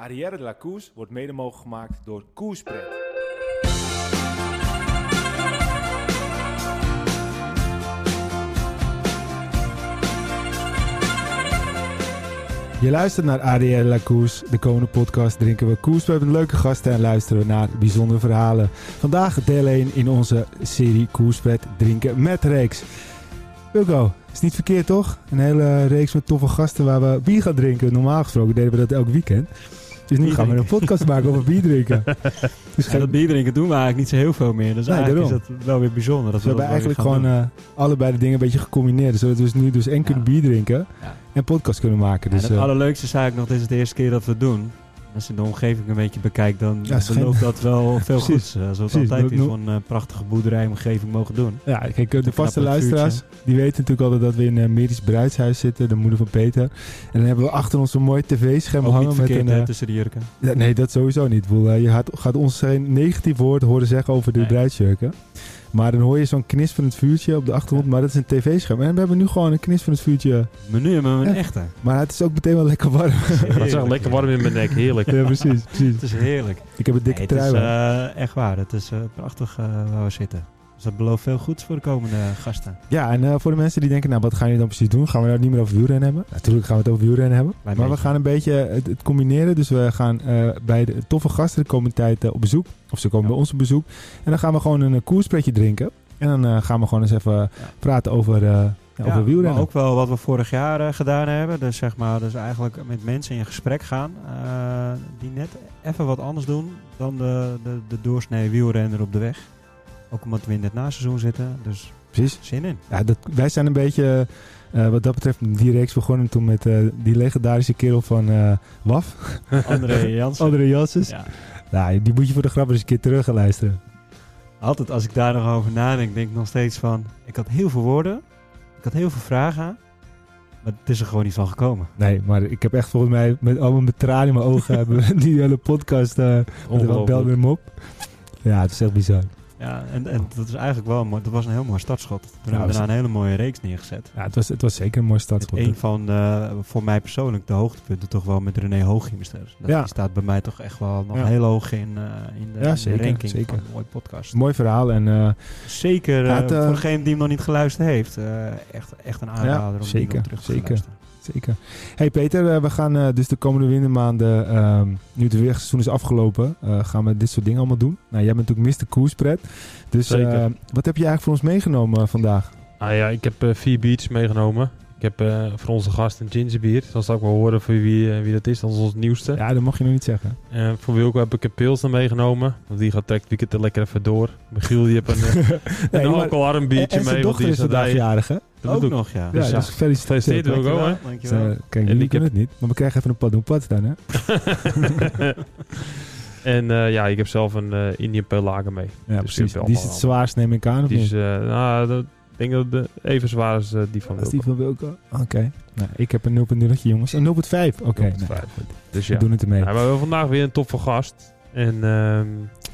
Arrière de la wordt mede mogelijk gemaakt door Koerspret. Je luistert naar ADR La Koers. De komende podcast drinken we koers. We hebben leuke gasten en luisteren we naar bijzondere verhalen. Vandaag deel 1 in onze serie Koerspret drinken met reeks. Wilco, is niet verkeerd toch? Een hele reeks met toffe gasten waar we bier gaan drinken. Normaal gesproken deden we dat elk weekend. Dus nu gaan we een podcast maken over bier drinken. Dus Ja, dat bier drinken doen we eigenlijk niet zo heel veel meer. Dus Nee, eigenlijk daarom. is dat wel weer bijzonder. Dat we hebben dat wel eigenlijk gewoon eh, allebei de dingen een beetje gecombineerd. Zodat we dus nu dus en kunnen bier drinken en podcast kunnen maken. Dus, en het eh, allerleukste is eigenlijk nog, dit is de eerste keer dat we het doen. Als je de omgeving een beetje bekijkt, dan Ja, belooft dat wel veel goeds. Eh, Als we het Precies, altijd in zo'n eh, prachtige boerderijomgeving mogen doen. Ja, kijk, eh, de vaste luisteraars, die weten natuurlijk altijd dat we in een medisch bruidshuis zitten, de moeder van Peter. En dan hebben we achter ons een mooi tv-scherm hangen met een... eh, tussen de jurken. ja, nee, dat sowieso niet. Ik bedoel, je gaat, gaat ons geen negatief woord horen zeggen over de Nee. bruidsjurken. Maar dan hoor je zo'n knisperend vuurtje op de achtergrond, maar dat is een tv-scherm. En we hebben nu gewoon een knisperend vuurtje, Menu hebben we een Ja. echte. maar het is ook meteen wel lekker warm. Maar het is echt lekker warm in mijn nek, heerlijk. ja, precies, precies. Het is heerlijk. Ik heb een dikke Nee, het is trui aan. eh, echt waar. Het is eh, prachtig eh, waar we zitten. Dus dat belooft veel goeds voor de komende gasten. Ja, en eh, voor de mensen die denken, nou wat gaan jullie dan precies doen? Gaan we nou niet meer over wielrennen hebben? Natuurlijk gaan we het over wielrennen hebben. Maar we gaan een beetje het, het combineren. Dus we gaan eh, bij de toffe gasten de komende tijd eh, op bezoek. Of ze komen Ja. bij ons op bezoek. En dan gaan we gewoon een uh, koerspretje drinken. En dan eh, gaan we gewoon eens even praten over, eh ja, Ja, over wielrennen. Maar ook wel wat we vorig jaar eh, gedaan hebben. Dus zeg maar, dus eigenlijk met mensen in gesprek gaan eh, die net even wat anders doen dan de, de, de doorsnee wielrenner op de weg. Ook omdat we in het naseizoen zitten. Dus Precies. zin in. Ja, dat, wij zijn een beetje, eh, wat dat betreft, die reeks begonnen toen met eh, die legendarische kerel van eh WAF. André Jansen. André Janssens. Ja. Nou, die moet je voor de grap eens een keer terug gaan luisteren. Altijd als ik daar nog over nadenk, denk ik nog steeds van... Ik had heel veel woorden. Ik had heel veel vragen. Maar het is er gewoon niet van gekomen. Nee, maar ik heb echt volgens mij met allemaal met tranen in mijn ogen hebben we die hele podcast Ongelooflijk. belde hem op. Ja, het is echt bizar. Ja, en, en dat is eigenlijk wel een mooi, dat was een heel mooi startschot. Toen hebben we daarna een hele mooie reeks neergezet. Ja, het was, het was zeker een mooi startschot. Een van, eh, voor mij persoonlijk, de hoogtepunten toch wel met René Hooghiemster. Dat Ja. die staat bij mij toch echt wel nog Ja. heel hoog in, eh, in de, Ja, in de zeker, ranking zeker. van een mooie podcast. Mooi verhaal en eh, Zeker het, eh, voor degene die hem nog niet geluisterd heeft. echt, echt een aanrader om die zeker, nog terug te zeker. luisteren. Zeker. Hey Peter, eh, we gaan eh, dus de komende wintermaanden, ehm nu het weerseizoen is afgelopen, eh, gaan we dit soort dingen allemaal doen. Nou, jij bent natuurlijk Mr. Koerspret. Dus Zeker. eh, wat heb je eigenlijk voor ons meegenomen vandaag? Ah ja, ik heb vier biertjes meegenomen. Ik heb voor onze gast een gingerbier. Dan zal ik wel horen voor wie, wie dat is. Dat is ons nieuwste. Ja, dat mag je nog niet zeggen. En voor Wilco heb ik een pilsner meegenomen. Want die gaat trekt weekend er lekker even door. Michiel die heeft een, Nee, een alcoholarm biertje en zijn mee. Dochter die is vandaag jarig, hè? Dat Ook nog, ja. Ja, Dus ja, dus gefeliciteerd. gefeliciteerd Wilco. hè. Dus, Dankjewel. kijk, jullie ik kunnen het niet, maar we krijgen even een pad doen pad staan, hè? en eh, ja, ik heb zelf een eh Indian Pale Lager mee. Ja, Dus precies. die is het zwaarst, neem ik aan, of Die niet? is, eh, nou, dat- ik denk dat eh, even zwaar is die van Dat is Wilco. die van Wilco. Oké. Nou, ik heb een 0.0 jongens. Een 0.5. Oké. 0.5. nou. Dus We ja. doen het ermee. Ja, maar we hebben vandaag weer een toffe gast. En ehm,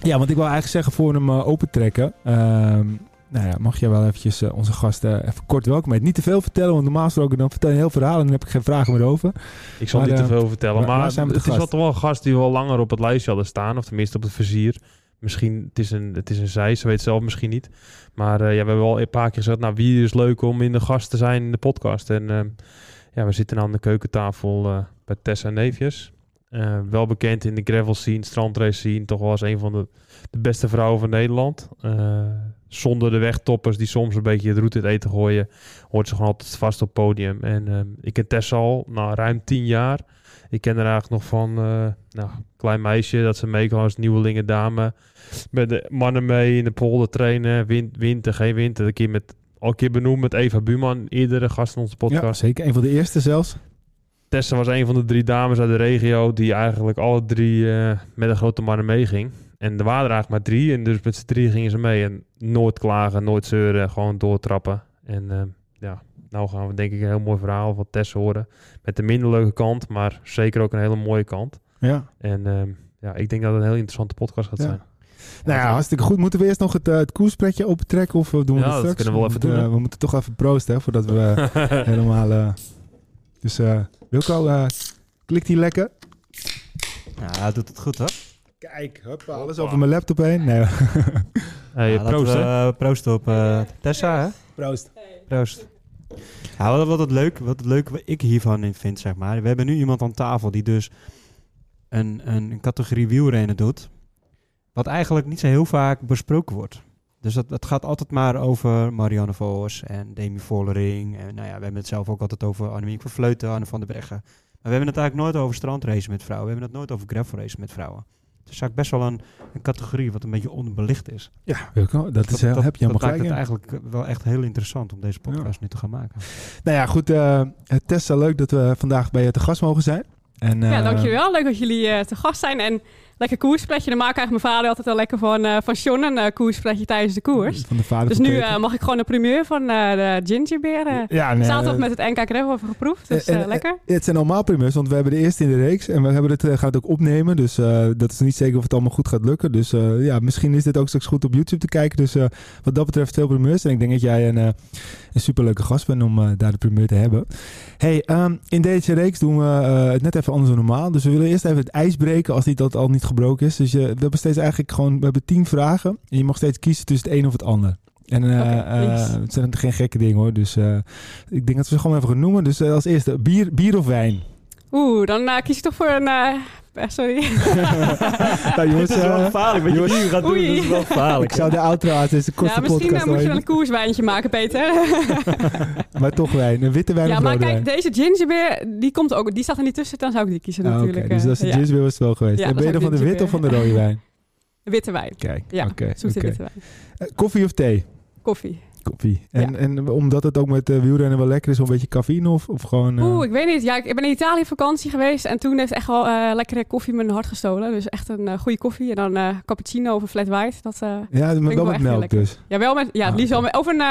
Ja, want ik wil eigenlijk zeggen, voor we hem uh, opentrekken... ehm, nou ja, mag jij wel eventjes eh, onze gasten even kort welkom heten. Niet te veel vertellen, want normaal gesproken dan vertel je heel verhaal... en dan heb ik geen vragen meer over. Ik zal Maar, niet te eh, veel vertellen, maar het is gast? wel toch wel een gast die we al langer op het lijstje hadden staan. Of tenminste op het vizier. Misschien, het is een, het is een zij, ze weet zelf misschien niet. Maar eh, ja, we hebben wel een paar keer gezegd, nou wie is leuk om in de gast te zijn in de podcast. En eh, ja, we zitten aan de keukentafel eh, bij Tessa Neefjes. Eh, wel bekend in de gravel scene, strandrace scene. Toch wel als een van de, de beste vrouwen van Nederland. Eh, zonder de wegtoppers die soms een beetje het route in het eten gooien hoort ze gewoon altijd vast op het podium. En ehm, ik ken Tessa al nou, ruim tien jaar. Ik ken haar eigenlijk nog van eh nou, klein meisje dat ze meekwam als nieuwelinge dame. Met de mannen mee in de polder trainen. Win, winter, geen winter. Een keer met, al een keer benoemd met Eva Buurman. Eerdere gast in onze Ja, podcast. zeker. Een van de eerste zelfs. Tessa was een van de drie dames uit de regio die eigenlijk alle drie eh, met een grote mannen meeging. En er waren er eigenlijk maar drie. En dus met z'n drie gingen ze mee. En nooit klagen, nooit zeuren, gewoon doortrappen. En eh, ja, nou gaan we denk ik een heel mooi verhaal van Tess horen. Met de minder leuke kant, maar zeker ook een hele mooie kant. Ja. En ehm, ja, ik denk dat het een heel interessante podcast gaat Ja. zijn. Nou ja, hartstikke goed. Moeten we eerst nog het, eh, het koerspretje opentrekken of we doen we Ja, dat dat straks? kunnen we wel even moeten, doen, eh, we moeten toch even proosten, hè, voordat we eh, helemaal... eh, dus eh Wilco, eh, klikt die lekker? Ja, doet het goed hoor. Kijk, huppa, alles over mijn laptop heen. Nee, Hey, proost, we, hè? eh, proosten op eh, Tessa, hè? proost. Proost. Ja, wat, wat, het leuk, wat het leuke wat ik hiervan in vind, zeg maar. We hebben nu iemand aan tafel die dus een, een, een categorie wielrennen doet. Wat eigenlijk niet zo heel vaak besproken wordt. Dus dat, dat gaat altijd maar over Marianne Vos en Demi Vollering. En nou ja, we hebben het zelf ook altijd over Annemiek van Vleuten, Anne van der Breggen. Maar we hebben het eigenlijk nooit over strandracen met vrouwen. We hebben het nooit over gravelracen met vrouwen. Het is eigenlijk best wel een, een categorie wat een beetje onderbelicht is. Ja, Wilco, dat, is, heel- heb je helemaal dat gelijk het eigenlijk wel echt heel interessant om deze podcast nu te gaan maken. Nou ja, goed. eh Tessa, leuk dat we vandaag bij je te gast mogen zijn. En, Ja, eh, dankjewel. Leuk dat jullie eh, te gast zijn. En lekker koerspretje. Daar maakt eigenlijk mijn vader altijd wel lekker van, eh van John een koerspretje tijdens de koers. Van de vader Dus nu eh, mag ik gewoon de primeur van de gingerbeer. ja, nee, Zaterdag met het NK Gravel even geproefd. Dus lekker. Het zijn allemaal primeurs, want we hebben de eerste in de reeks en we hebben het, gaan het ook opnemen. Dus dat is niet zeker of het allemaal goed gaat lukken. Dus ja, misschien is dit ook straks goed op YouTube te kijken. Dus wat dat betreft veel primeurs. En ik denk dat jij een, een superleuke gast bent om daar de primeur te hebben. Hey, ehm, in deze reeks doen we het net even anders dan normaal. Dus we willen eerst even het ijs breken als die dat al niet gebroken is. Dus je, we hebben steeds eigenlijk gewoon, we hebben tien vragen. En je mag steeds kiezen tussen het een of het ander. En eh, eh, het zijn geen gekke dingen hoor. Dus eh, ik denk dat we ze gewoon even gaan noemen. Dus als eerste, bier, bier of wijn? Oeh, dan kies ik toch voor een... eh, eh, sorry. nou, jongens, Dit is wel eh, gevaarlijk. Wat je nu gaat doen, Oei. dat is wel ik gevaarlijk. zou de outro uit deze kortste ja, misschien podcast eh, moet je wel wel een koerswijntje maken, Peter. Maar toch wijn. Een witte wijn ja, of maar kijk, wijn? deze gingerbeer, die komt ook... Die staat er niet tussen, dan zou ik die kiezen Ah, Oké, natuurlijk. dus eh, dat is de ja. gingerbeer was het wel geweest. Ja, en ben je dan van de witte of van de rode wijn? Witte wijn. Kijk, Ja, oké. zoete witte wijn. Eh, Koffie of thee? Koffie. Koffie. En, en omdat het ook met eh, wielrennen wel lekker is, een beetje cafeïne of, of gewoon... eh, Oeh, ik weet niet. Ja, ik ik ben in Italië vakantie geweest en toen heeft echt wel eh, lekkere koffie mijn hart gestolen. Dus echt een goede koffie en dan cappuccino of een flat white. Dat, ja, maar wel wel met melk lekker. dus. ja, wel met, ja, Ah, liefst met, of een,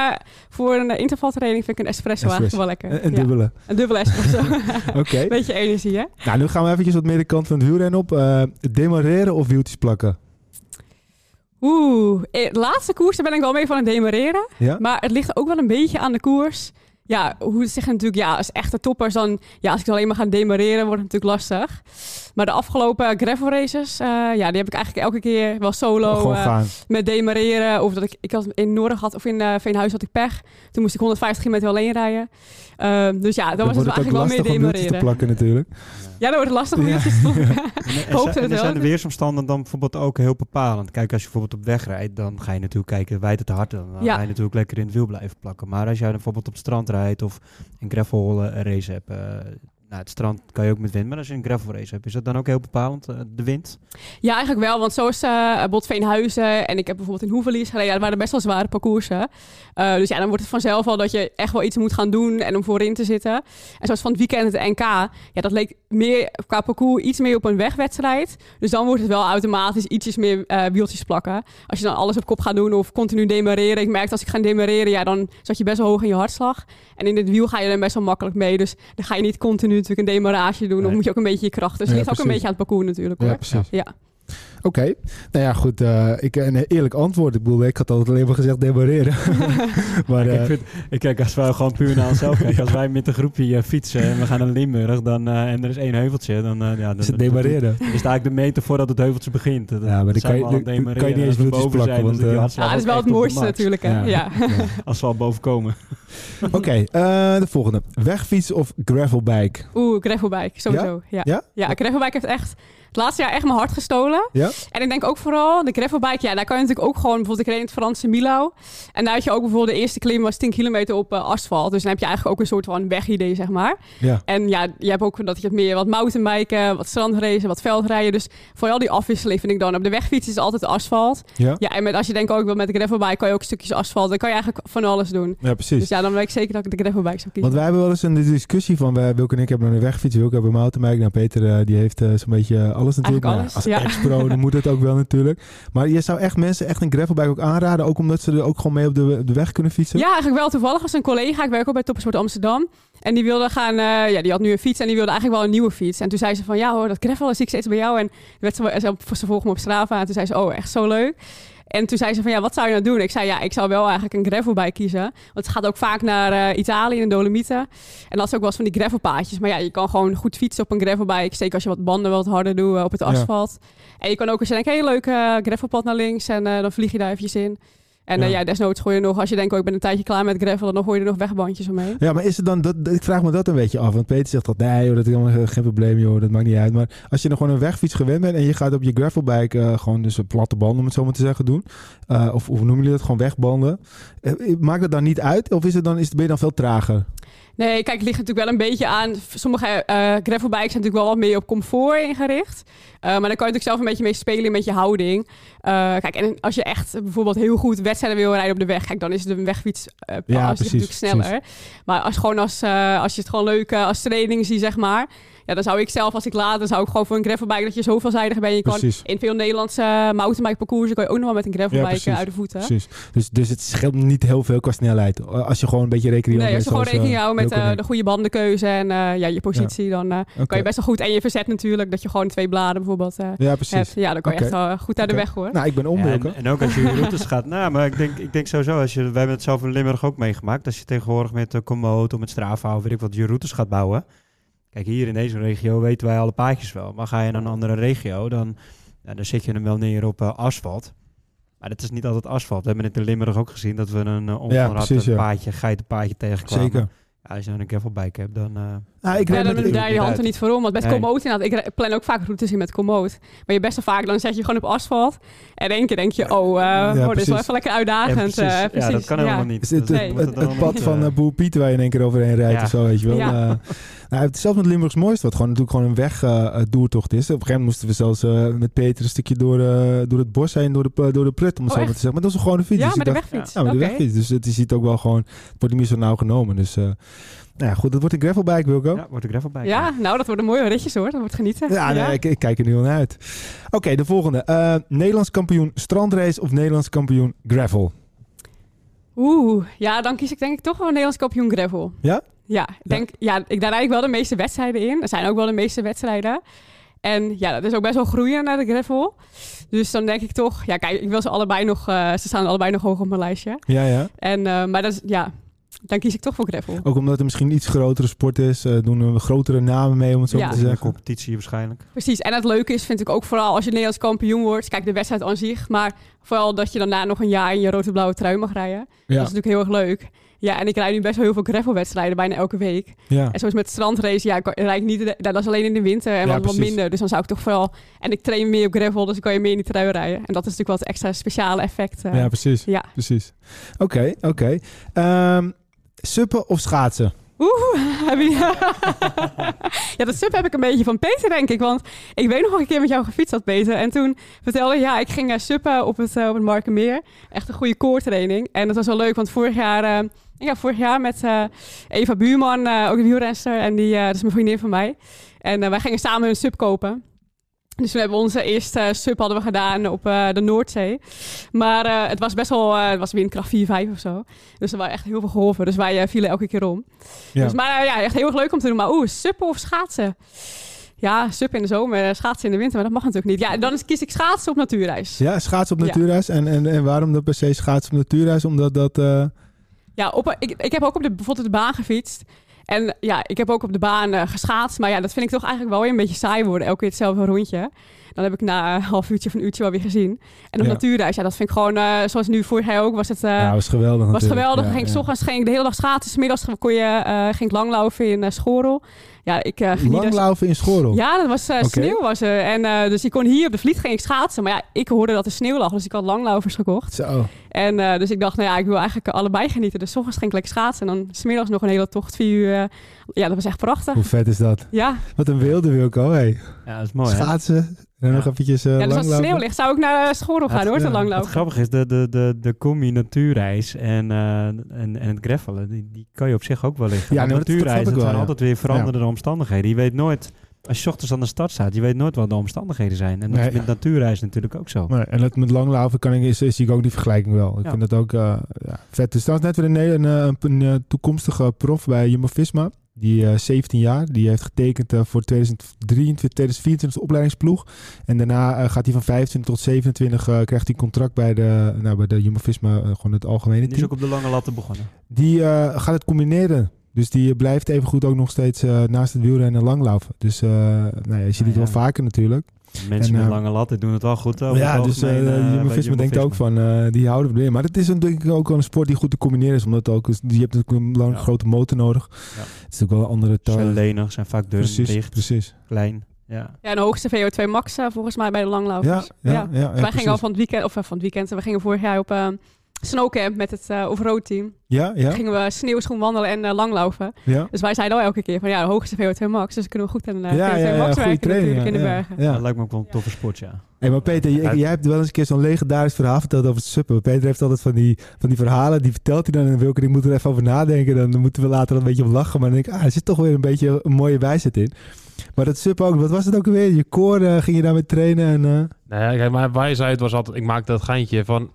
voor een intervaltraining vind ik een espresso, Espresso. eigenlijk wel lekker. Een, een Ja, dubbele. een dubbele espresso. Oké. Beetje energie, hè? Nou, nu gaan we eventjes wat meer de kant van het wielrennen op. Demareren of wieltjes plakken? Oeh, eh, de laatste koers daar ben ik wel mee van het demareren. Ja? Maar het ligt ook wel een beetje aan de koers. Ja, hoe zeggen natuurlijk, ja, als echte toppers dan, ja, als ik dan alleen maar ga demareren, wordt het natuurlijk lastig. Maar de afgelopen gravel races, eh, ja, die heb ik eigenlijk elke keer wel solo eh, met demareren. Of dat ik, ik had in Noorden had, of in eh Veenhuis had ik pech. Toen moest ik 150 kilometer alleen rijden. Eh, dus ja, dan was het wordt eigenlijk wel om wieltjes te demareren. plakken natuurlijk. Ja, dan wordt het lastig om Ja. te plakken. En er Hoop zijn, dat het en wel zijn de is. weersomstanden dan bijvoorbeeld ook heel bepalend. Kijk, als je bijvoorbeeld op weg rijdt, dan ga je natuurlijk kijken, wijd het te hard. Dan Ja. ga je natuurlijk lekker in het wiel blijven plakken. Maar als jij dan bijvoorbeeld op het strand rijdt of een gravel race hebt, eh, nou, het strand kan je ook met wind, maar als je een gravel race hebt, is dat dan ook heel bepalend, eh, de wind? Ja, eigenlijk wel. Want zoals uh, Botveenhuizen en ik heb bijvoorbeeld in Hoevelies gereden. Ja, dat waren best wel zware parcoursen. Uh, dus ja, dan wordt het vanzelf al dat je echt wel iets moet gaan doen en om voorin te zitten. En zoals van het weekend het NK, ja, dat leek meer qua parcours iets meer op een wegwedstrijd. Dus dan wordt het wel automatisch ietsjes meer uh, wieltjes plakken. Als je dan alles op kop gaat doen of continu demareren. Ik merkte als ik ga demareren, ja, dan zat je best wel hoog in je hartslag. En in het wiel ga je dan best wel makkelijk mee. Dus dan ga je niet continu natuurlijk een demarage doen. Dan moet je ook een beetje je kracht. Dus het ligt ook een beetje aan het parcours natuurlijk hoor. Ja, precies. Ja. Oké. Nou ja, goed. eh, ik, een eerlijk antwoord. Ik bedoel, ik had altijd alleen maar gezegd demareren. maar Kijk, eh, ik, vind, ik kijk, als wij gewoon puur naar onszelf kijken, als wij met een groepje eh, fietsen en we gaan naar Limburg dan, eh, en er is één heuveltje, dan, eh, ja, dan, is het demareren. dan is het eigenlijk de meter voordat het heuveltje begint. Dan, Ja, maar dan kan je- al aan het dan kan je niet eens boven plakken, zijn, want, eh, Ja, dat is wel het mooiste natuurlijk. Hè? Ja. Ja. Als we al boven komen. Oké, eh, de volgende. Wegfiets of gravelbike? Oeh, gravelbike, sowieso. Ja? Ja? Ja, gravelbike heeft echt het laatste jaar echt mijn hart gestolen. Ja? En ik denk ook vooral, de gravelbike, ja, daar kan je natuurlijk ook gewoon, bijvoorbeeld ik reed in het Franse Milau. En daar had je ook bijvoorbeeld de eerste klim was 10 kilometer op eh, asfalt. Dus dan heb je eigenlijk ook een soort van wegidee, zeg maar. Ja. En ja, je hebt ook dat je meer wat mountainbiken, wat strandracen, wat veldrijden. Dus vooral die afwisseling vind ik dan. Op de wegfiets is altijd asfalt. Ja? Ja, en met, als je denkt ook wel met de gravelbike kan je ook stukjes asfalt. Dan kan je eigenlijk van alles doen. Ja, precies. Dus ja, dan weet ik zeker dat ik de gravelbike zou kiezen. Want wij hebben wel eens een discussie van, wij, Wilke en ik hebben een wegfiets, Wilke hebben een mountainbike. Nou, Peter eh, die heeft eh, zo'n beetje alles natuurlijk. Maar alles, als ja. ex-pro dan moet het ook wel natuurlijk. Maar je zou echt mensen echt een gravelbike ook aanraden, ook omdat ze er ook gewoon mee op de, de weg kunnen fietsen? Ja, eigenlijk wel. Toevallig was een collega, ik werk ook bij Topsport Amsterdam. En die wilde gaan, eh, ja, die had nu een fiets en die wilde eigenlijk wel een nieuwe fiets. En toen zei ze van, ja hoor, dat gravel zie ik steeds bij jou. En werd ze, ze, ze volgde me op Strava en toen zei ze, oh, echt zo leuk. En toen zei ze van, ja, wat zou je nou doen? Ik zei, ja, ik zou wel eigenlijk een gravelbike kiezen. Want het gaat ook vaak naar eh, Italië in de Dolomieten. En dat is ook wel eens van die gravelpaadjes. Maar ja, je kan gewoon goed fietsen op een gravelbike. Zeker als je wat banden wat harder doet eh, op het Ja. asfalt. En je kan ook je denkt, hey, leuk eh, gravelpad naar links. En dan vlieg je daar eventjes in. En Ja. ja. ja, desnoods gooi je nog, als je denkt, oh, ik ben een tijdje klaar met gravel, dan gooi je er nog wegbandjes omheen. Ja, maar is het dan, dat, ik vraag me dat een beetje af. Want Peter zegt dat, nee joh, dat is helemaal geen probleem joh, dat maakt niet uit. Maar als je nog gewoon een wegfiets gewend bent en je gaat op je gravelbike eh, gewoon dus een platte band, om het zo maar te zeggen, doen. Eh, of, of noemen jullie dat gewoon wegbanden. Eh, maakt dat dan niet uit? Of is het dan, is het, ben je dan veel trager? Nee, kijk, het ligt natuurlijk wel een beetje aan. Sommige eh gravelbikes zijn natuurlijk wel wat meer op comfort ingericht. Eh, maar dan kan je natuurlijk zelf een beetje mee spelen met je houding. Eh, kijk, en als je echt bijvoorbeeld heel goed wedstrijden wil rijden op de weg, kijk, dan is een wegfiets Ja, precies, natuurlijk sneller. Maar als, gewoon als, als je het gewoon leuk als training ziet, zeg maar. Ja, dan zou ik zelf, als ik laat, dan zou ik gewoon voor een gravelbike dat je zo veelzijdig bent. Je kan Precies. in veel Nederlandse uh, mountainbike parcoursen kan je ook nog wel met een gravelbike eh, uit de voeten. Precies. Dus, dus het scheelt niet heel veel qua snelheid. Als je gewoon een beetje rekening Nee, houdt als je met gewoon rekening eh, houdt met eh, de goede bandenkeuze en eh, ja, je positie, dan eh, kan je best wel goed. En je verzet natuurlijk, dat je gewoon twee bladen bijvoorbeeld eh, Ja, precies. hebt. Ja, dan kan je echt wel goed naar de weg hoor. Nou, ik ben Wilco. en, en ook als je routes gaat. Nou, maar ik denk, ik denk sowieso, als je, wij hebben het zelf in Limburg ook meegemaakt. Als je tegenwoordig met de Komoot of met Strava of weet ik wat, je routes gaat bouwen. Kijk, hier in deze regio weten wij alle paadjes wel. Maar ga je naar een andere regio, dan, ja, dan zet je hem wel neer op eh, asfalt. Maar dat is niet altijd asfalt. We hebben het in Limburg ook gezien dat we een uh, onverrad precies, ja. paadje, geitenpaadje tegenkwamen. Zeker. Ja, als je dan een gravelbike hebt, dan... eh, Ah, ik Ja, dan daar je hand er niet voor om. Want met Nee. Komoot inderdaad, ik plan ook vaak routes in met Komoot. Maar je best wel vaak, dan zet je gewoon op asfalt. En in één keer denk je, oh, eh oh dit is wel even lekker uitdagend. ja, precies. eh, ja, dat kan helemaal niet. Is het, pad niet, van eh, uh, Boer Piet waar je in één keer overheen rijdt Ja. of zo, weet je wel. Nou, zelfs met Limburgs Mooiste, wat gewoon natuurlijk gewoon een weg eh, eh, is. Op een gegeven moment moesten we zelfs eh, met Peter een stukje door, eh, door het bos heen, door de, door de prut, om het Oh, zo maar te zeggen. Maar dat was gewoon een fiets. Ja, Dus met ik de dacht, wegfiets. Ja, de wegfiets. Dus het, je ziet ook wel gewoon, het wordt niet meer zo nauw genomen. Dus eh, nou ja, goed, dat wordt een gravelbike, Wilco. Ja, wordt een gravelbike. Ja, nou, dat worden mooie ritjes hoor. Dat wordt genieten. Ja, nee, Ik, ik kijk er nu al naar uit. Oké, de volgende. Eh, Nederlands kampioen strandrace of Nederlands kampioen gravel? Oeh, ja, dan kies ik denk ik toch wel een Nederlands kampioen gravel. Ja? Ja, ik denk, ja. ik, daar ik wel de meeste wedstrijden in. Er zijn ook wel de meeste wedstrijden. En ja, dat is ook best wel groeien naar de gravel. Dus dan denk ik toch, ja, kijk, ik wil ze allebei nog, eh, ze staan allebei nog hoog op mijn lijstje. Ja, ja. En, eh, maar dat is, ja, dan kies ik toch voor gravel. Ook omdat het misschien een iets grotere sport is. eh, doen we grotere namen mee, om het zo Ja. te zeggen. competitie waarschijnlijk. Precies. En het leuke is, vind ik ook vooral als je Nederlands kampioen wordt. Kijk, de wedstrijd aan zich. Maar vooral dat je daarna nog een jaar in je rode-blauwe trui mag rijden. Ja, Dat is natuurlijk heel erg leuk. Ja, en ik rijd nu best wel heel veel gravelwedstrijden, bijna elke week. ja. En zoals met strandrace, ja, ik rijd ik niet, de- dat is alleen in de winter en Ja, wat, wat minder. Dus dan zou ik toch vooral... En ik train meer op gravel, dus dan kan je meer in die trui rijden. En dat is natuurlijk het extra speciale effect. eh. ja, precies. ja. precies. Oké, oké. Ehm, suppen of schaatsen? Oeh, heb je... ja, dat sub heb ik een beetje van Peter, denk ik. Want ik weet nog een keer met jou gefietst had, Peter. En toen vertelde ja, ik ging uh, suppen op het, op het Markenmeer. Echt een goede koortraining. En dat was wel leuk, want vorig jaar... Uh, ja, vorig jaar met uh, Eva Buurman, uh, ook een wielrenster. En die, uh, dat is mijn vriendin van mij. En wij gingen samen een sub kopen. Dus toen hebben we onze eerste sub hadden we gedaan op de Noordzee. Maar het was best wel, het was windkracht 4, 5 of zo. Dus er waren echt heel veel golven. Dus wij vielen elke keer om. Ja. Dus, maar ja, echt heel erg leuk om te doen. Maar oeh, suppen of schaatsen? Ja, suppen in de zomer, schaatsen in de winter. Maar dat mag natuurlijk niet. Ja, dan is, kies ik schaatsen op natuurreis. Ja, schaatsen op natuurreis. Ja. En, en, en waarom dat per se schaatsen op natuurreis? Omdat dat... Ja, op, ik, ik heb ook op de, bijvoorbeeld de baan gefietst. En ja, ik heb ook op de baan uh, geschaatst. Maar ja, dat vind ik toch eigenlijk wel weer een beetje saai worden. Elke keer hetzelfde rondje. Dan heb ik na een half uurtje of een uurtje wel weer gezien. En op ja. natuurreis, ja, dat vind ik gewoon... Uh, zoals nu vorig jaar ook, was het... Uh, ja, was geweldig Was natuurlijk. geweldig. Ja, ging ik ja. ochtends ging ik de hele dag schaatsen. Smiddags kon je, ging ik langlaufen in Schorel. Ja, ik uh, Langlaufen in Schorel? Ja, dat was uh, okay. sneeuw was er. En uh, dus ik kon hier op de Vliet ging ik schaatsen. Maar ja, ik hoorde dat er sneeuw lag. Dus ik had langlaufers gekocht. Zo. En uh, dus ik dacht, nou ja, ik wil eigenlijk allebei genieten. Dus ochtends ging ik lekker schaatsen. En dan smiddags nog een hele tocht, vier uur. ja, dat was echt prachtig. Hoe vet is dat? Ja. Wat een wilde Wilco, hey. Ja, dat is mooi, Schaatsen. En Ja. nog eventjes uh, Ja, dus als het sneeuw ligt, zou ik naar uh, Schorel gaan, Het- hoor, te ja, Het langlopen. grappige is, de, de, de, de combi natuurreis en, eh, en, en het greffelen, die, die kan je op zich ook wel liggen. Ja, natuurreis, dat wel, zijn ja. altijd weer veranderende omstandigheden. Je weet nooit, als je 's ochtends aan de start staat, je weet nooit wat de omstandigheden zijn. En dat Nee. is met natuurreis natuurlijk ook zo. Nee, en dat met langlaufen kan ik, is, is zie ik ook die vergelijking wel. Ik Ja. vind dat ook uh, ja, vet. Dus trouwens net weer een, een, een, een, een toekomstige prof bij Jumbo-Visma. Die eh 17 jaar. Die heeft getekend eh, voor 2023, 2024 opleidingsploeg. En daarna eh, gaat hij van 25 tot 27 eh, krijgt hij contract bij de, nou, bij de Jumbo-Visma, eh, gewoon het algemene Die is team. ook op de lange latten begonnen. Die eh, gaat het combineren. Dus die blijft even goed ook nog steeds eh, naast het wielrennen langlopen. Dus nou ja, je ziet het Ja, wel vaker natuurlijk. Mensen En, met eh, lange latten doen het wel goed. over ja, dus uh, eh, bij Jumbo-Visma denkt ook van, uh, die houden we erin. Maar het is een, denk ik ook wel een sport die goed te combineren is. Omdat ook, je hebt natuurlijk een lange Ja. grote motor nodig. Ja. Het is ook wel een andere Ze zijn taal. lenig, zijn vaak dun, Precies, precies. klein. Ja. Ja, de hoogste VO2 max eh, volgens mij bij de Ja, langlaufers. ja, ja. ja, wij gingen al van het weekend, of eh, van het weekend, we gingen vorig jaar op eh snowcamp met het uh, overroad team. Ja, ja, gingen we sneeuwschoen wandelen en uh, langlopen. ja. Dus wij zeiden al elke keer van ja, de hoogste VO2 max. Dus kunnen we goed aan de Ja, VO2 ja, ja, max werken training, natuurlijk in de ja, bergen. Ja. Dat lijkt me ook wel een toffe sport, ja. Hey, maar Peter, jij, Ja. jij hebt wel eens een keer zo'n legendarisch verhaal verteld over het suppen. Peter heeft altijd van die, van die verhalen, die vertelt hij dan. En Wilke, ik moet er even over nadenken. Dan moeten we later een beetje op lachen. Maar dan denk ik, ah, er zit toch weer een beetje een mooie wijsheid in. Maar dat suppen ook, wat was het ook alweer? Je koor eh, ging je daarmee trainen en... eh, Nou ja, kijk, mijn wijsheid was altijd... Ik maakte dat geintje van...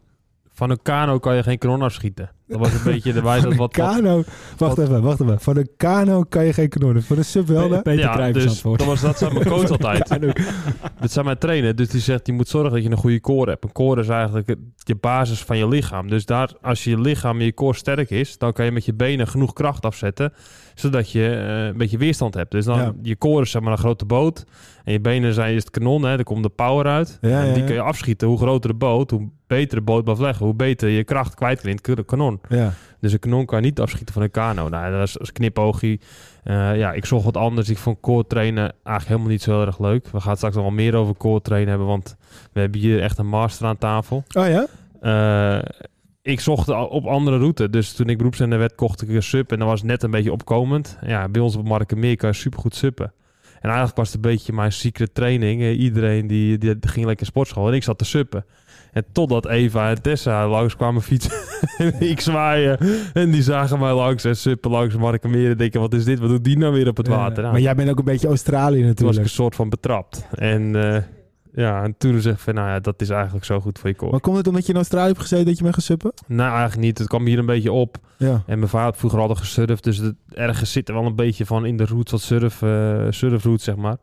Van een kano kan je geen kanon afschieten. Dat was een beetje de van een wat... wat kano... Wacht even, wacht even. Van een kano kan je geen kanonnen. Van een sub wel, hè? Peter ja, dus antwoord. dat, was, dat zei mijn coach altijd. Dat zijn mijn trainer. Dus die zegt, je moet zorgen dat je een goede core hebt. Een core is eigenlijk je basis van je lichaam. Dus daar, als je lichaam, je core sterk is, dan kan je met je benen genoeg kracht afzetten, zodat je eh, een beetje weerstand hebt. Dus dan, Ja. je core is zeg maar een grote boot. En je benen zijn is het kanon, hè. Daar komt de power uit. Ja, en die kun je afschieten. Hoe groter de boot, hoe beter de boot blijft leggen. Hoe beter je kracht kwijt kan in het kanon. Ja. Dus een kanon kan je niet afschieten van een kano. Nou, dat is, is knipoogie. Eh, ja, ik zocht wat anders. Ik vond core trainen eigenlijk helemaal niet zo heel erg leuk. We gaan straks nog wel meer over core trainen hebben, want we hebben hier echt een master aan tafel. Oh ja? Eh, ik zocht al op andere route. Dus toen ik beroepszender werd, kocht ik een sub. En dat was net een beetje opkomend. Ja, bij ons op Markenmeer kan je supergoed suppen. En eigenlijk was het een beetje mijn secret training. Eh, Iedereen die, die ging lekker sportschool en ik zat te suppen. En totdat Eva en Tessa langs kwamen fietsen. en ik zwaaien. En die zagen mij langs en suppen langs Markenmeer. En denken, wat is dit? Wat doet die nou weer op het water? Nou, Maar jij bent ook een beetje Australië toen was ik natuurlijk. een soort van betrapt. En eh, ja, en toen zeg ik van, nou ja, dat is eigenlijk zo goed voor je core. Maar komt het omdat je in Australië hebt gezeten dat je bent gaan suppen? Nou, eigenlijk niet. Het kwam hier een beetje op. Ja. En mijn vader had vroeger altijd gesurfd. Dus het, ergens zit er wel een beetje van in de roots wat surf, eh surfroute, zeg maar.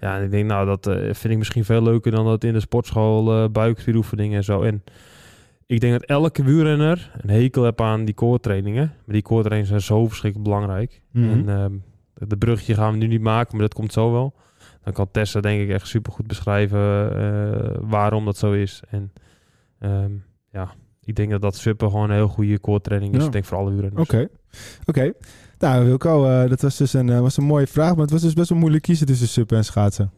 Ja, en ik denk, nou, dat eh, vind ik misschien veel leuker dan dat in de sportschool eh buikspieroefeningen en zo. En ik denk dat elke wielrenner een hekel heeft aan die core trainingen. Maar die core trainingen zijn zo verschrikkelijk belangrijk. Mhm. En ehm, de bruggetje gaan we nu niet maken, maar dat komt zo wel. Dan kan Tessa denk ik echt supergoed beschrijven eh, waarom dat zo is. En ehm, ja, ik denk dat dat suppen gewoon een heel goede core training is. Ja. Ik denk voor alle wielrenners. Oké. Oké. Nou, Wilco, eh, dat was dus een, eh, was een mooie vraag. Maar het was dus best wel moeilijk kiezen tussen suppen en schaatsen.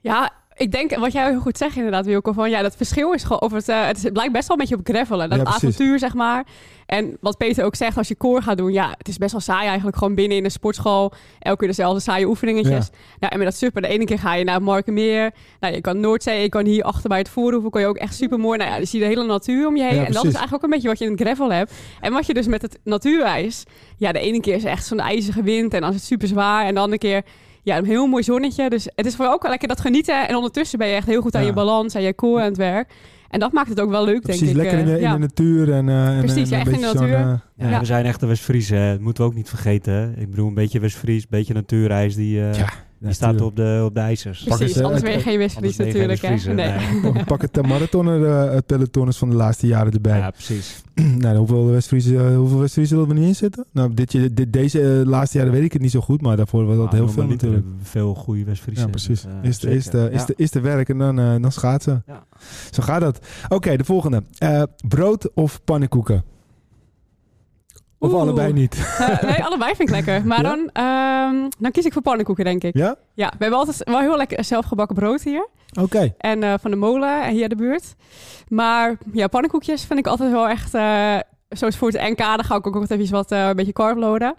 Ja, ik denk wat jij heel goed zegt inderdaad, Wilco, van ja, dat verschil is gewoon, of het, eh, het, blijkt best wel een beetje op gravelen. Dat Ja, avontuur, zeg maar. En wat Peter ook zegt, als je core gaat doen, ja, het is best wel saai eigenlijk gewoon binnen in een sportschool. Elke keer dezelfde saaie oefeningetjes. Nou, en met dat suppen, de ene keer ga je naar Markenmeer. Nou, je kan Noordzee, je kan hier achter bij het Voorhoeven, kan je ook echt super mooi. Nou ja, je de hele natuur om je heen. Ja, en dat is eigenlijk ook een beetje wat je in het gravel hebt. En wat je dus met het natuurijs, ja, de ene keer is echt zo'n ijzige wind en dan is het super zwaar. En de andere keer ja, een heel mooi zonnetje. Dus het is voor ook wel lekker dat genieten. En ondertussen ben je echt heel goed aan Ja. je balans en je core aan het werk. En dat maakt het ook wel leuk, denk Precies, ik. lekker in de, eh, in ja. de natuur. En, eh, en, Precies, en ja, een echt in de natuur. eh, Ja, Ja. We zijn echte West-Friese. hè. Dat moeten we ook niet vergeten. Ik bedoel, een beetje West-Fries, een beetje natuurreis. Die, eh, Ja, die staat op de, op de ijzers. Precies, eh, anders ben je het- geen je natuurlijk. geen Hè? Nee. nee. Pak het uh, marathoner, eh, het peloton is van de laatste jaren erbij. Ja, precies. nou, hoeveel West-Friese uh, hoeveel West-Friese zullen we niet in zitten? Nou, dit, je- dit, deze laatste jaren weet ik het niet zo goed, maar daarvoor was dat Ah, heel veel natuurlijk. Veel goede West-Friese. Ja, precies. eerst, eh, eerst, Ja. eerst de werk en dan, eh, dan schaatsen. Ja. Zo gaat dat. Oké, de volgende. Eh, brood of pannenkoeken? Of Oeh. allebei niet? Eh, nee, allebei vind ik lekker. Maar Ja? dan, ehm, dan kies ik voor pannenkoeken, denk ik. Ja? Ja, we hebben altijd wel heel lekker zelfgebakken brood hier. Oké. En eh, van de molen hier in de buurt. Maar ja, pannenkoekjes vind ik altijd wel echt... eh, zoals voor het NK, dan ga ik ook altijd even wat, een beetje carbloaden.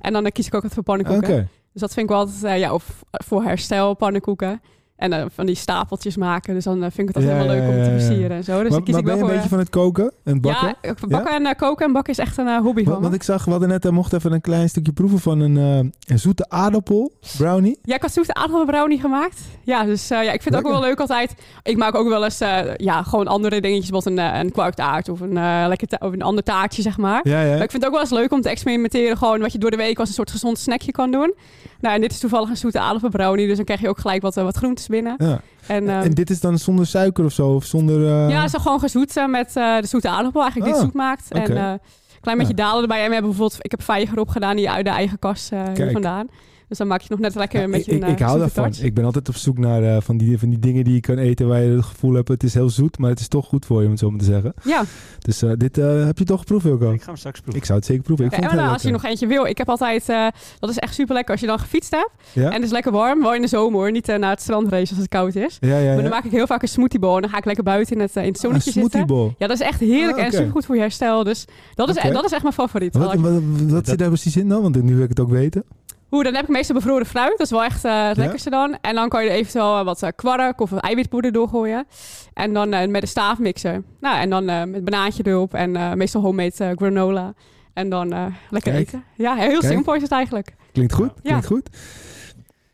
En dan kies ik ook altijd voor Oké. pannenkoeken. Dus dat vind ik wel altijd, ja, of voor herstel pannenkoeken. En eh, van die stapeltjes maken. Dus dan eh, vind ik het altijd Ja, wel leuk om te versieren en zo. Dus maar dan kies maar ik ben wel je een beetje van het koken en bakken? Ja, ik- bakken en eh, koken en bakken is echt een eh, hobby Want, van want ik zag, we hadden net, we mochten even een klein stukje proeven van een, eh, een zoete aardappel brownie. Ja, ik had zoete aardappelbrownie gemaakt. Ja, dus eh, ja, ik vind het ook wel leuk altijd. Ik maak ook wel eens eh, ja, gewoon andere dingetjes. Bijvoorbeeld een, eh, een kwarktaart of een, eh, lekker of een ander taartje, zeg maar. Ja, ja. Maar ik vind het ook wel eens leuk om te experimenteren. Gewoon wat je door de week als een soort gezond snackje kan doen. Nou, en dit is toevallig een zoete aardappelbrownie. Dus dan krijg je ook gelijk wat, eh, wat groentes binnen. ja. En, ehm, en dit is dan zonder suiker of zo? Of zonder... eh, ja, zo gewoon gezoet met eh, de zoete aardappel. Eigenlijk die Ah, het zoet maakt. En eh, een klein beetje Ja. dalen erbij. En we hebben bijvoorbeeld... Ik heb vijger opgedaan die uit de eigen kas Kijk. vandaan. Dus dan maak je nog net lekker Ja, een ik, beetje ik, een ik eh, hou daarvan. touch. Ik ben altijd op zoek naar eh, van, die, van die dingen die je kan eten waar je het gevoel hebt, het is heel zoet, maar het is toch goed voor je, om het zo maar te zeggen. Ja, Dus eh, dit eh, heb je toch geproefd, Wilco? Ik ga hem straks proeven. Ik zou het zeker proeven. Ik vond en het dan, heel als je nog eentje wil. Ik heb altijd... eh, dat is echt super lekker als je dan gefietst hebt. Ja? En het is lekker warm. Wel in de zomer hoor. Niet naar het strand race als het koud is. Ja, ja, Maar ja. dan maak ik heel vaak een smoothiebol. En dan ga ik lekker buiten in het, in het een zonnetje zitten. smoothiebol. Ja, dat is echt heerlijk Ah, en super goed voor je herstel. Dus dat is, Oké. dat is echt mijn favoriet. Wat, wat, wat zit daar precies in dan? Want nu wil ik het ook weten. Hoe, dan heb ik meestal bevroren fruit. Dat is wel echt eh, het Ja? lekkerste dan. En dan kan je er eventueel wat eh, kwark of eiwitpoeder doorgooien. En dan eh, met een staaf mixen. Nou, en dan eh, met banaantje erop. En eh, meestal homemade eh, granola. En dan eh, lekker Kijk. eten. Ja, heel Kijk. simpel is het eigenlijk. Klinkt goed? Ja. Klinkt goed?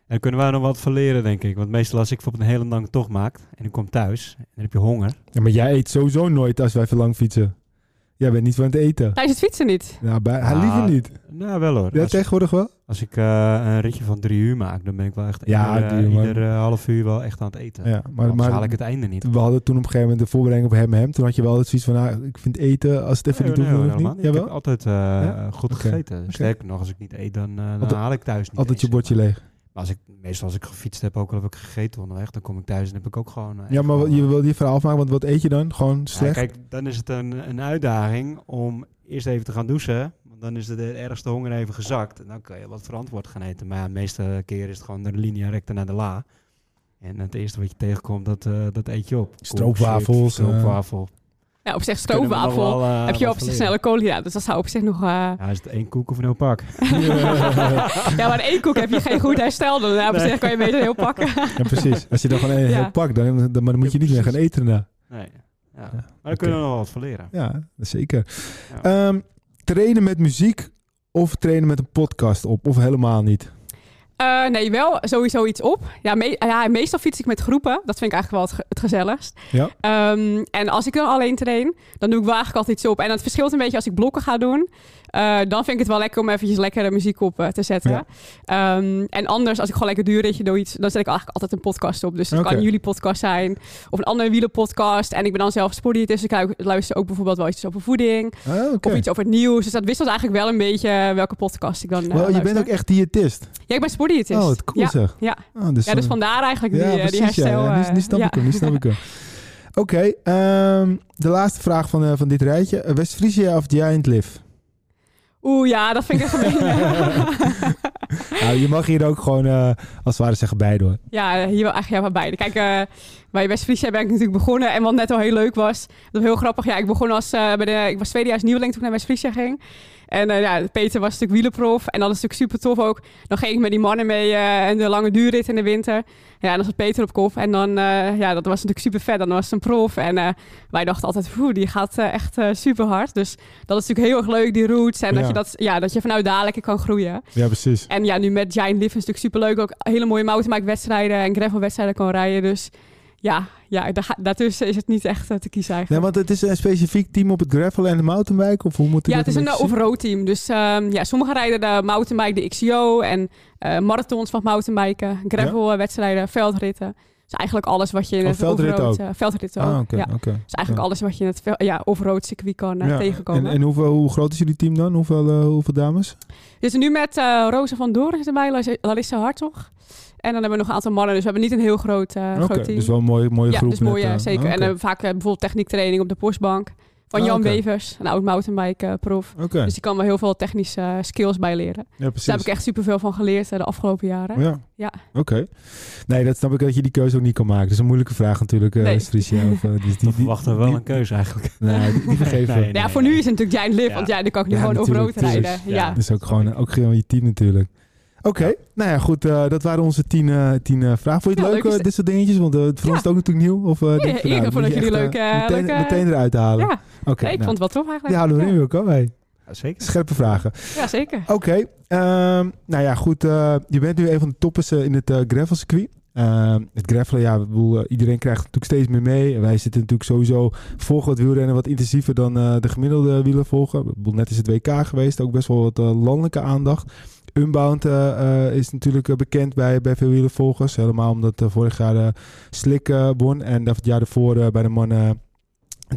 En kunnen wij nog wat van leren, denk ik. Want meestal als ik bijvoorbeeld een hele lange tocht maak en ik kom thuis en dan heb je honger. Ja, maar jij eet sowieso nooit als wij verlang fietsen. Jij bent niet van het eten. Tijdens het fietsen niet. Bij, hij Ah, liever niet. Nou, wel hoor. Ja, Als, tegenwoordig wel? als ik eh, een ritje van drie uur maak, dan ben ik wel echt Ja, ieder, eh, uur, ieder, eh, half uur wel echt aan het eten. Ja, maar, Anders haal ik het einde niet. we hadden toen op een gegeven moment de voorbereiding op hem hem. Toen had je wel het zoiets van, nou, ik vind eten, als het even niet Nee, doet, nee, niet. Ik Jawel? heb altijd eh, Ja? goed gegeten. Sterker nog, als ik niet eet, dan, eh, dan Altijd- haal ik thuis niet Altijd je bordje leeg. Maar. Als ik, meestal als ik gefietst heb, ook al heb ik gegeten onderweg, dan kom ik thuis en heb ik ook gewoon... eh, Ja, maar gewoon, je wil die verhaal afmaken, want wat eet je dan? Gewoon Ja, slecht? kijk, dan is het een, een uitdaging om eerst even te gaan douchen. Want dan is de, de ergste honger even gezakt. En dan kan je wat verantwoord gaan eten. Maar ja, de meeste keren is het gewoon de linea recta naar de la. En het eerste wat je tegenkomt, dat, eh, dat eet je op. Stroopwafels, Stroopwafel. Ja, op zich we stroopwafel. wel, eh, heb je op zich snelle koolhydraten. Dus dat zou op zich nog... eh, Ja, is het één koek of een heel pak? Ja, maar één koek heb je geen goed herstel. Dan eh, op Nee. zich kan je beter heel pakken. Ja, precies. Als je dan gewoon een Ja. heel pak, dan, dan, moet je niet meer gaan eten daarna. Nee. Ja. Maar daar kunnen we nog wel wat van leren. Ja, zeker. Ja. Ehm, trainen met muziek of trainen met een podcast op? Of helemaal niet? Eh, nee, wel sowieso iets op. Ja, me- ja, meestal fiets ik met groepen. Dat vind ik eigenlijk wel het, ge- het gezelligst. Ja. Ehm, en als ik dan alleen train, dan doe ik wel eigenlijk altijd iets op. En het verschilt een beetje als ik blokken ga doen. Eh, dan vind ik het wel lekker om eventjes lekkere muziek op eh, te zetten. Ja. Ehm, en anders, als ik gewoon lekker duurritje doe iets, dan zet ik eigenlijk altijd een podcast op. Dus het Oké. kan jullie podcast zijn of een andere wielenpodcast. En ik ben dan zelf sportdiëtist, dus ik lu- luister ook bijvoorbeeld wel iets over voeding. Ah. Of iets over het nieuws. Dus dat wisselt eigenlijk wel een beetje welke podcast ik dan eh, Wel, je bent ook echt diëtist. Ja, ik ben sportdiëtist. Oh, wat cool ja. zeg. Ja. Oh, dus Ja, dus vandaar eigenlijk die, eh, die herstel. Ja, nu, nu eh, snap ik hem, nu snap ik hem. Oké, ehm, de laatste vraag van, eh, van dit rijtje. Eh, West-Friesia of Giant Live? Oeh, ja, dat vind ik echt een beetje... nou, je mag hier ook gewoon, eh, als het ware zeggen, door. Ja, hier wel eigenlijk ja, maar beide. Kijk, eh, bij West-Friesia ben ik natuurlijk begonnen. En wat net al heel leuk was, dat was heel grappig. Ja, ik begon als, eh, bij de, ik was tweedejaars nieuweling toen ik naar West-Friesia ging. En eh, ja, Peter was natuurlijk wielerprof. En dat is natuurlijk super tof ook. Dan ging ik met die mannen mee eh, en de lange duurrit in de winter. Ja, en dan zat Peter op kop. En dan, eh, ja, dat was natuurlijk super vet. Dan was het een prof. En eh, wij dachten altijd, oeh, die gaat eh, echt eh, super hard. Dus dat is natuurlijk heel erg leuk, die routes. En Ja. dat, je dat, ja, dat je vanuit daar lekker kan groeien. Ja, precies. En ja, nu met Giant Live is natuurlijk superleuk. Ook hele mooie mountainbike wedstrijden en gravel wedstrijden kan rijden. Dus ja, ja daartussen is het niet echt eh, te kiezen Nee, eigenlijk. want het is een specifiek team op het gravel en de mountainbike? Of hoe moet ja, het is een uh, zien? off-road team. Dus ehm, ja, sommigen rijden de mountainbike, de XCO en eh, marathons van mountainbiken, gravel eh, wedstrijden, veldritten. Dus eigenlijk alles wat je in Oh, het off-road... ook? eh, veldritten ook, Ah, ja. Dus eigenlijk alles wat je in het ja, off-road circuit kan eh, Ja. tegenkomen. En, en hoeveel, hoe groot is jullie team dan? Hoeveel, eh, hoeveel dames? Dus nu met eh Rosa van Doorn is erbij, Larissa Hartog. En dan hebben we nog een aantal mannen. Dus we hebben niet een heel groot, eh Oké, groot team. dus wel een mooie, mooie ja, groep. dus mooi, met, eh, zeker. ah, En eh, vaak bijvoorbeeld techniektraining op de postbank. Van Ah, Jan oké. Wevers, een oud mountainbike prof. Oké, Dus die kan me heel veel technische skills bijleren. ja, precies. Dus daar heb ik echt superveel van geleerd de afgelopen jaren. Ja. Ja. Oké. Nee, dat snap ik dat je die keuze ook niet kan maken. Dat is een moeilijke vraag natuurlijk, eh Nee. West-Friesia. Of, dus die, die, verwachten we wel die- een keuze eigenlijk. Nee, die, die vergeven. Nee, ja, voor nu is het natuurlijk Giant Live, Ja. want ja, dan kan ik nu Ja, gewoon natuurlijk, over rood rijden. Ja. Ja. Dat is ook gewoon, ook gewoon je team natuurlijk. Oké, nou ja, goed. eh, dat waren onze tien, eh, tien eh, vragen. Vond je het Ja, leuk, dit soort dingetjes? Want voor ons is het ook natuurlijk nieuw. Of, eh, denk je ik nou, vond moet dat jullie leuk, meteen, eruit halen. Ja, nee, ik nou, vond het wel tof eigenlijk. die houden we erin, Wilco. Hey, Ja, zeker. scherpe vragen. Ja, zeker. Oké, ehm, nou ja, goed. eh, je bent nu een van de toppers in het eh gravelcircuit. Ehm, het gravelen, ja, ik bedoel, iedereen krijgt natuurlijk steeds meer mee. Wij zitten natuurlijk sowieso volgen wat wielrennen wat intensiever dan eh, de gemiddelde wieler volgen. Ik bedoel, net is het WK geweest, ook best wel wat landelijke aandacht. Unbound eh, eh, is natuurlijk eh, bekend bij, bij veel wielervolgers. Helemaal omdat vorig jaar Slik won en dat jaar ervoor bij de mannen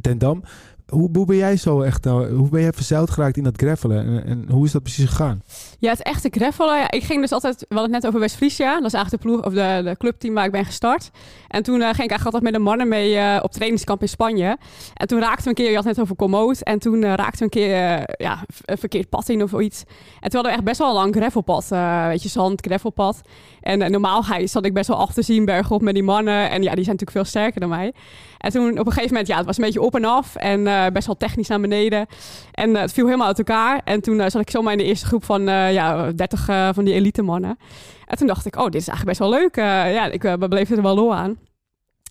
ten Dam. Hoe, hoe ben jij zo echt, nou, hoe ben jij verzeild geraakt in dat gravelen? En, en hoe is dat precies gegaan? Ja, het echte gravelen. Ja, ik ging dus altijd, we hadden het net over West-Friesia. Dat is eigenlijk de ploeg of de, de clubteam waar ik ben gestart. En toen eh, ging ik eigenlijk altijd met de mannen mee eh, op trainingskamp in Spanje. En toen raakten we een keer, je had het net over Komoot. En toen eh, raakten we een keer ja, een verkeerd pad in of iets. En toen hadden we echt best wel een lang gravelpad. weet je, zand, gravelpad. En eh, normaal ga je- zat ik best wel achter zien bergop met die mannen. En ja, die zijn natuurlijk veel sterker dan mij. En toen op een gegeven moment, ja, het was een beetje op en af. En eh, best wel technisch naar beneden. En eh, het viel helemaal uit elkaar. En toen zat ik zomaar in de eerste groep van ja, 30 eh, van die elite mannen. En toen dacht ik, oh, dit is eigenlijk best wel leuk. Ja, ik beleefde er wel lol aan.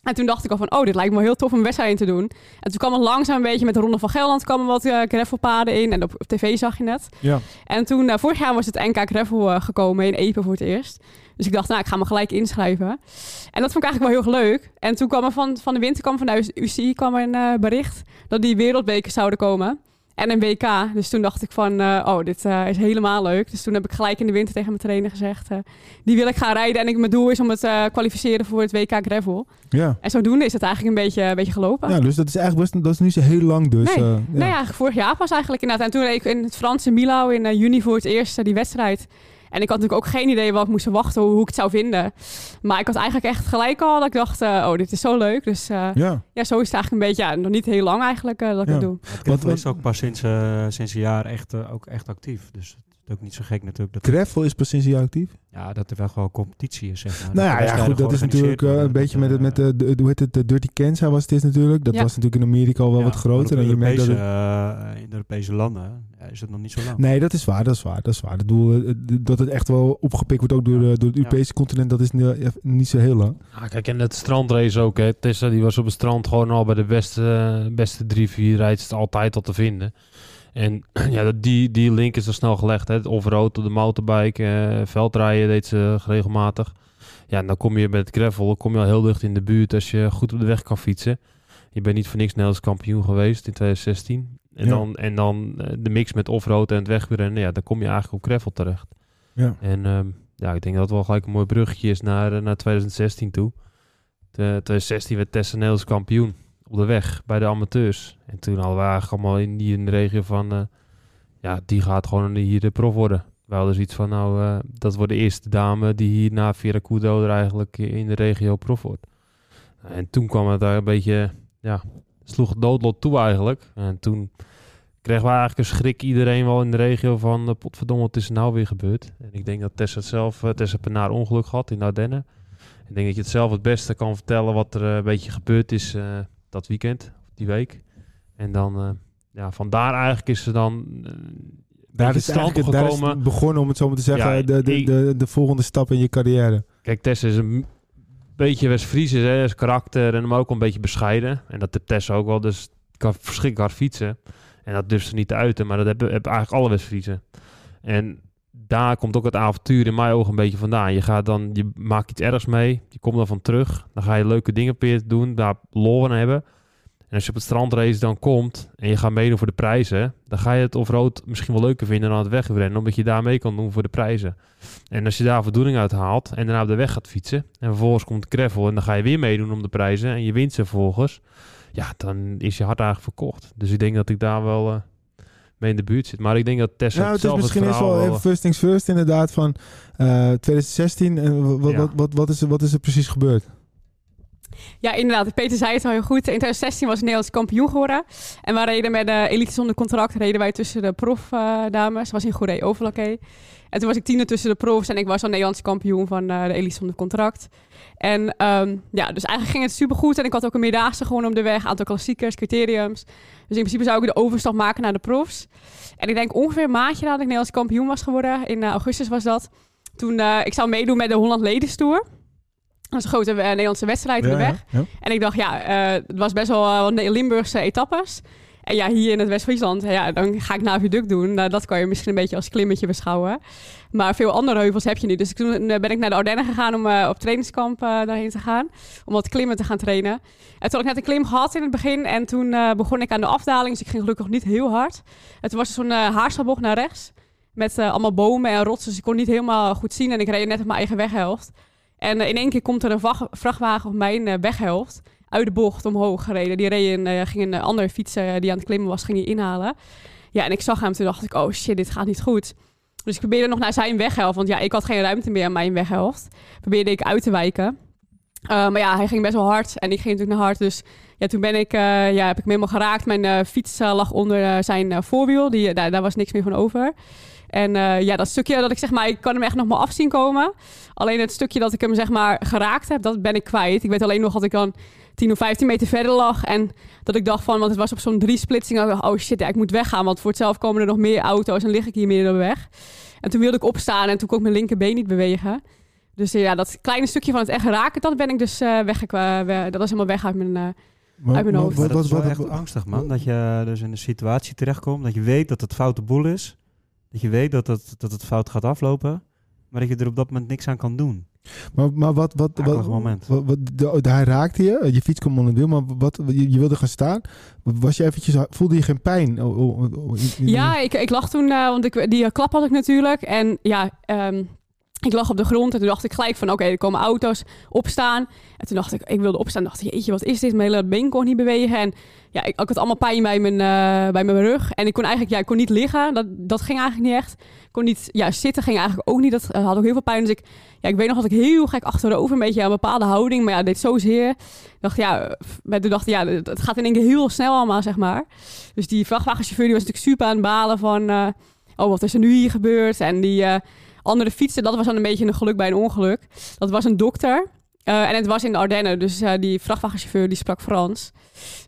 En toen dacht ik al van, oh, dit lijkt me heel tof om een wedstrijd in te doen. En toen kwam het langzaam een beetje met de Ronde van Gelderland kwamen wat uh, gravelpaden in. En op, op, tv zag je het. Ja. En toen, uh, vorig jaar was het NK Gravel uh, gekomen in Epe voor het eerst. Dus ik dacht, nou, ik ga me gelijk inschrijven. En dat vond ik eigenlijk wel heel erg leuk. En toen kwam er van, van de winter, kwam van de UCI, kwam er een uh, bericht dat die wereldweken zouden komen. En een WK. Dus toen dacht ik van, uh, oh, dit uh, is helemaal leuk. Dus toen heb ik gelijk in de winter tegen mijn trainer gezegd... Die wil ik gaan rijden. En ik, mijn doel is om het kwalificeren voor het WK Gravel. Ja. En zodoende is het eigenlijk een beetje, een beetje gelopen. Ja, dus dat is eigenlijk best, dat is nu zo heel lang dus. Nee, ja. nee eigenlijk vorig jaar pas eigenlijk inderdaad. En toen reed ik in het Franse Milau in juni voor het eerst die wedstrijd... En ik had natuurlijk ook geen idee wat ik moest wachten, hoe, hoe ik het zou vinden. Maar ik had eigenlijk echt gelijk al dat ik dacht, uh, oh, dit is zo leuk. Dus uh, ja. ja, zo is het eigenlijk een beetje, ja, nog niet heel lang eigenlijk uh, dat ik ja. het doe. Het wat, is ook pas sinds, uh, sinds een jaar echt, ook echt actief. Dus het ook niet zo gek natuurlijk. Dat Gravel is pas sinds een jaar actief? Ja, dat er wel gewoon competitie is, zeg maar. Nou ja, ja goed, dat is natuurlijk uh, een beetje met, het, met de, de, hoe heet het, de Dirty Kansas was het is natuurlijk. Dat ja. was natuurlijk in Amerika al wel ja, wat groter. En je merkt dat het... uh, in de Europese landen is het nog niet zo lang. Nee, dat is waar, dat is waar, dat is waar. Het doel, dat het echt wel opgepikt wordt ook door, ja. door het Europese continent, dat is niet zo heel lang. Ah, kijk, en het strandrace ook, hè. Tessa die was op het strand gewoon al bij de beste, beste drie, vier rijders altijd al te vinden. En ja, die, die link is er snel gelegd. Hè. Offroad, de motorbike, uh, veldrijden deed ze regelmatig. Ja, en dan kom je met gravel kom je al heel dicht in de buurt als je goed op de weg kan fietsen. Je bent niet voor niks Nederlands kampioen geweest in 2016. En, ja. dan, en dan uh, de mix met offroad en het wegrennen, ja, dan kom je eigenlijk op gravel terecht. Ja. En um, ja, ik denk dat het wel gelijk een mooi bruggetje is naar, uh, naar 2016 toe. De, 2016 werd Tessa Nederlands kampioen op de weg bij de amateurs. En toen hadden we eigenlijk allemaal in, die in de regio van... Uh, ja, die gaat gewoon hier de prof worden. We hadden zoiets van, nou, uh, dat wordt de eerste dame... die hier na Veracudo er eigenlijk in de regio prof wordt. En toen kwam het daar een beetje... Ja, sloeg doodlot toe eigenlijk. En toen kregen we eigenlijk een schrik iedereen wel in de regio van... Uh, potverdomme, wat is er nou weer gebeurd? En ik denk dat Tessa het zelf... Uh, Tessa Penaar ongeluk gehad in de Ardennen. Ik denk dat je het zelf het beste kan vertellen... wat er een beetje gebeurd is dat weekend, die week. En dan, uh, ja, vandaar eigenlijk is ze dan. Uh, daar is eigenlijk daar is het begonnen, om het zo maar te zeggen, ja, de, de, ik, de, de, volgende stap in je carrière. Kijk, Tess is een beetje West-Fries, is karakter en maar ook een beetje bescheiden. En dat heeft Tess ook wel, dus kan verschrikkelijk hard fietsen. En dat durft ze niet te uiten, maar dat hebben, hebben eigenlijk alle West-Friesen. En daar komt ook het avontuur in mijn ogen een beetje vandaan. Je gaat dan, je maakt iets ergs mee, je komt dan van terug, dan ga je leuke dingen doen, daar lol aan hebben. En als je op het strandrace dan komt en je gaat meedoen voor de prijzen, dan ga je het offroad misschien wel leuker vinden dan het wegrennen, omdat je daar mee kan doen voor de prijzen. En als je daar voldoening uit haalt en daarna op de weg gaat fietsen en vervolgens komt gravel en dan ga je weer meedoen om de prijzen en je wint ze vervolgens, ja, dan is je hart eigenlijk verkocht. Dus ik denk dat ik daar wel... Uh, mee in de buurt zit. Maar ik denk dat Tessa nou, het is zelf misschien het is wel even first things first inderdaad van uh, 2016. En wat, Ja. wat, wat, wat, is er, wat is er precies gebeurd? Ja, inderdaad. Peter zei het al heel goed. In 2016 was Nederlands kampioen geworden. En we reden met de elite zonder contract reden wij tussen de profdames. Dat was in Goeree Overlakkee. En toen was ik tiende tussen de profs en ik was al Nederlands kampioen van uh, de elite zonder contract. En um, ja, dus eigenlijk ging het supergoed. En ik had ook een meerdaagse gewoon op de weg. Aantal klassiekers, criteriums. Dus in principe zou ik de overstap maken naar de profs. En ik denk ongeveer een maandje nadat ik Nederlands kampioen was geworden. In uh, augustus was dat. Toen, eh, ik zou meedoen met de Holland Ladies Tour. Dat is een grote eh, Nederlandse wedstrijd in de weg. ja. En ik dacht, ja, eh, het was best wel eh, wat Limburgse etappes. En ja, hier in het West-Friesland, ja, dan ga ik Naviaduct doen. Nou, dat kan je misschien een beetje als klimmetje beschouwen. Maar veel andere heuvels heb je niet. Dus toen eh, ben ik naar de Ardennen gegaan om eh, op trainingskamp eh, daarheen te gaan. Om wat klimmen te gaan trainen. En toen had ik net een klim gehad in het begin. En toen begon ik aan de afdaling. Dus ik ging gelukkig niet heel hard. Toen was er zo'n haarselbocht naar rechts. Met allemaal bomen en rotsen. Dus ik kon niet helemaal goed zien. En ik reed net op mijn eigen weghelft. En in één keer komt er een vrachtwagen op mijn weghelft uit de bocht omhoog gereden. Die reed een, eh, ging een andere fiets eh, die aan het klimmen was, ging hij inhalen. Ja, en ik zag hem toen dacht ik, oh shit, dit gaat niet goed. Dus ik probeerde nog naar zijn weghelft, want ja, ik had geen ruimte meer aan mijn weghelft. Probeerde ik uit te wijken. Uh, maar ja, hij ging best wel hard en ik ging natuurlijk naar hard. Dus ja, toen ben ik, ja, heb ik hem helemaal geraakt. Mijn fiets lag onder zijn voorwiel. Die, daar, daar was niks meer van over. En ja, dat stukje dat ik zeg maar, ik kan hem echt nog maar afzien komen. Alleen het stukje dat ik hem zeg maar geraakt heb, dat ben ik kwijt. Ik weet alleen nog dat ik dan 10 of 15 meter verder lag. En dat ik dacht van, want het was op zo'n drie splitsing. Ik dacht, oh shit, ja, ik moet weggaan. Want voor hetzelfde komen er nog meer auto's en lig ik hier midden op de weg. En toen wilde ik opstaan en toen kon ik mijn linkerbeen niet bewegen. Dus ja, dat kleine stukje van het echt raken, dat ben ik dus uh, weg. dat is helemaal weg uit mijn, uh, maar, uit mijn hoofd. Maar, dat is wel echt angstig, man. Dat je dus in een situatie terechtkomt, dat je weet dat het foute boel is. Dat je weet dat het, dat het fout gaat aflopen. Maar dat je er op dat moment niks aan kan doen. Maar, maar wat, wat, wat, moment. wat, wat de, de, hij raakte je, je fiets kwam onder wiel, maar wat, je, je, wilde gaan staan. Was je eventjes, voelde je geen pijn? Oh, oh, oh, ja, ik, ik lag toen, uh, want ik, die klap had ik natuurlijk. En ja, um, ik lag op de grond en toen dacht ik gelijk van, oké, er komen auto's opstaan. En toen dacht ik, ik wilde opstaan. dacht ik, jeetje, wat is dit? Mijn hele been kon niet bewegen. En ja, ik, had allemaal pijn bij mijn, uh, bij mijn rug. En ik kon eigenlijk, ja, ik kon niet liggen. Dat, dat ging eigenlijk niet echt. Ik kon niet, ja, zitten ging eigenlijk ook niet. Dat had ook heel veel pijn. Dus ik, ja, ik weet nog dat ik heel gek achterover, een beetje een bepaalde houding. Maar ja, het deed zo zeer. Ik dacht, ja, maar toen dacht ja, het gaat in één keer heel snel allemaal, zeg maar. Dus die vrachtwagenchauffeur, die was natuurlijk super aan het balen van, uh, oh, wat is er nu hier gebeurd? En die andere fietsen, dat was dan een beetje een geluk bij een ongeluk. Dat was een dokter. Uh, en het was in de Ardennen, dus uh, die vrachtwagenchauffeur die sprak Frans.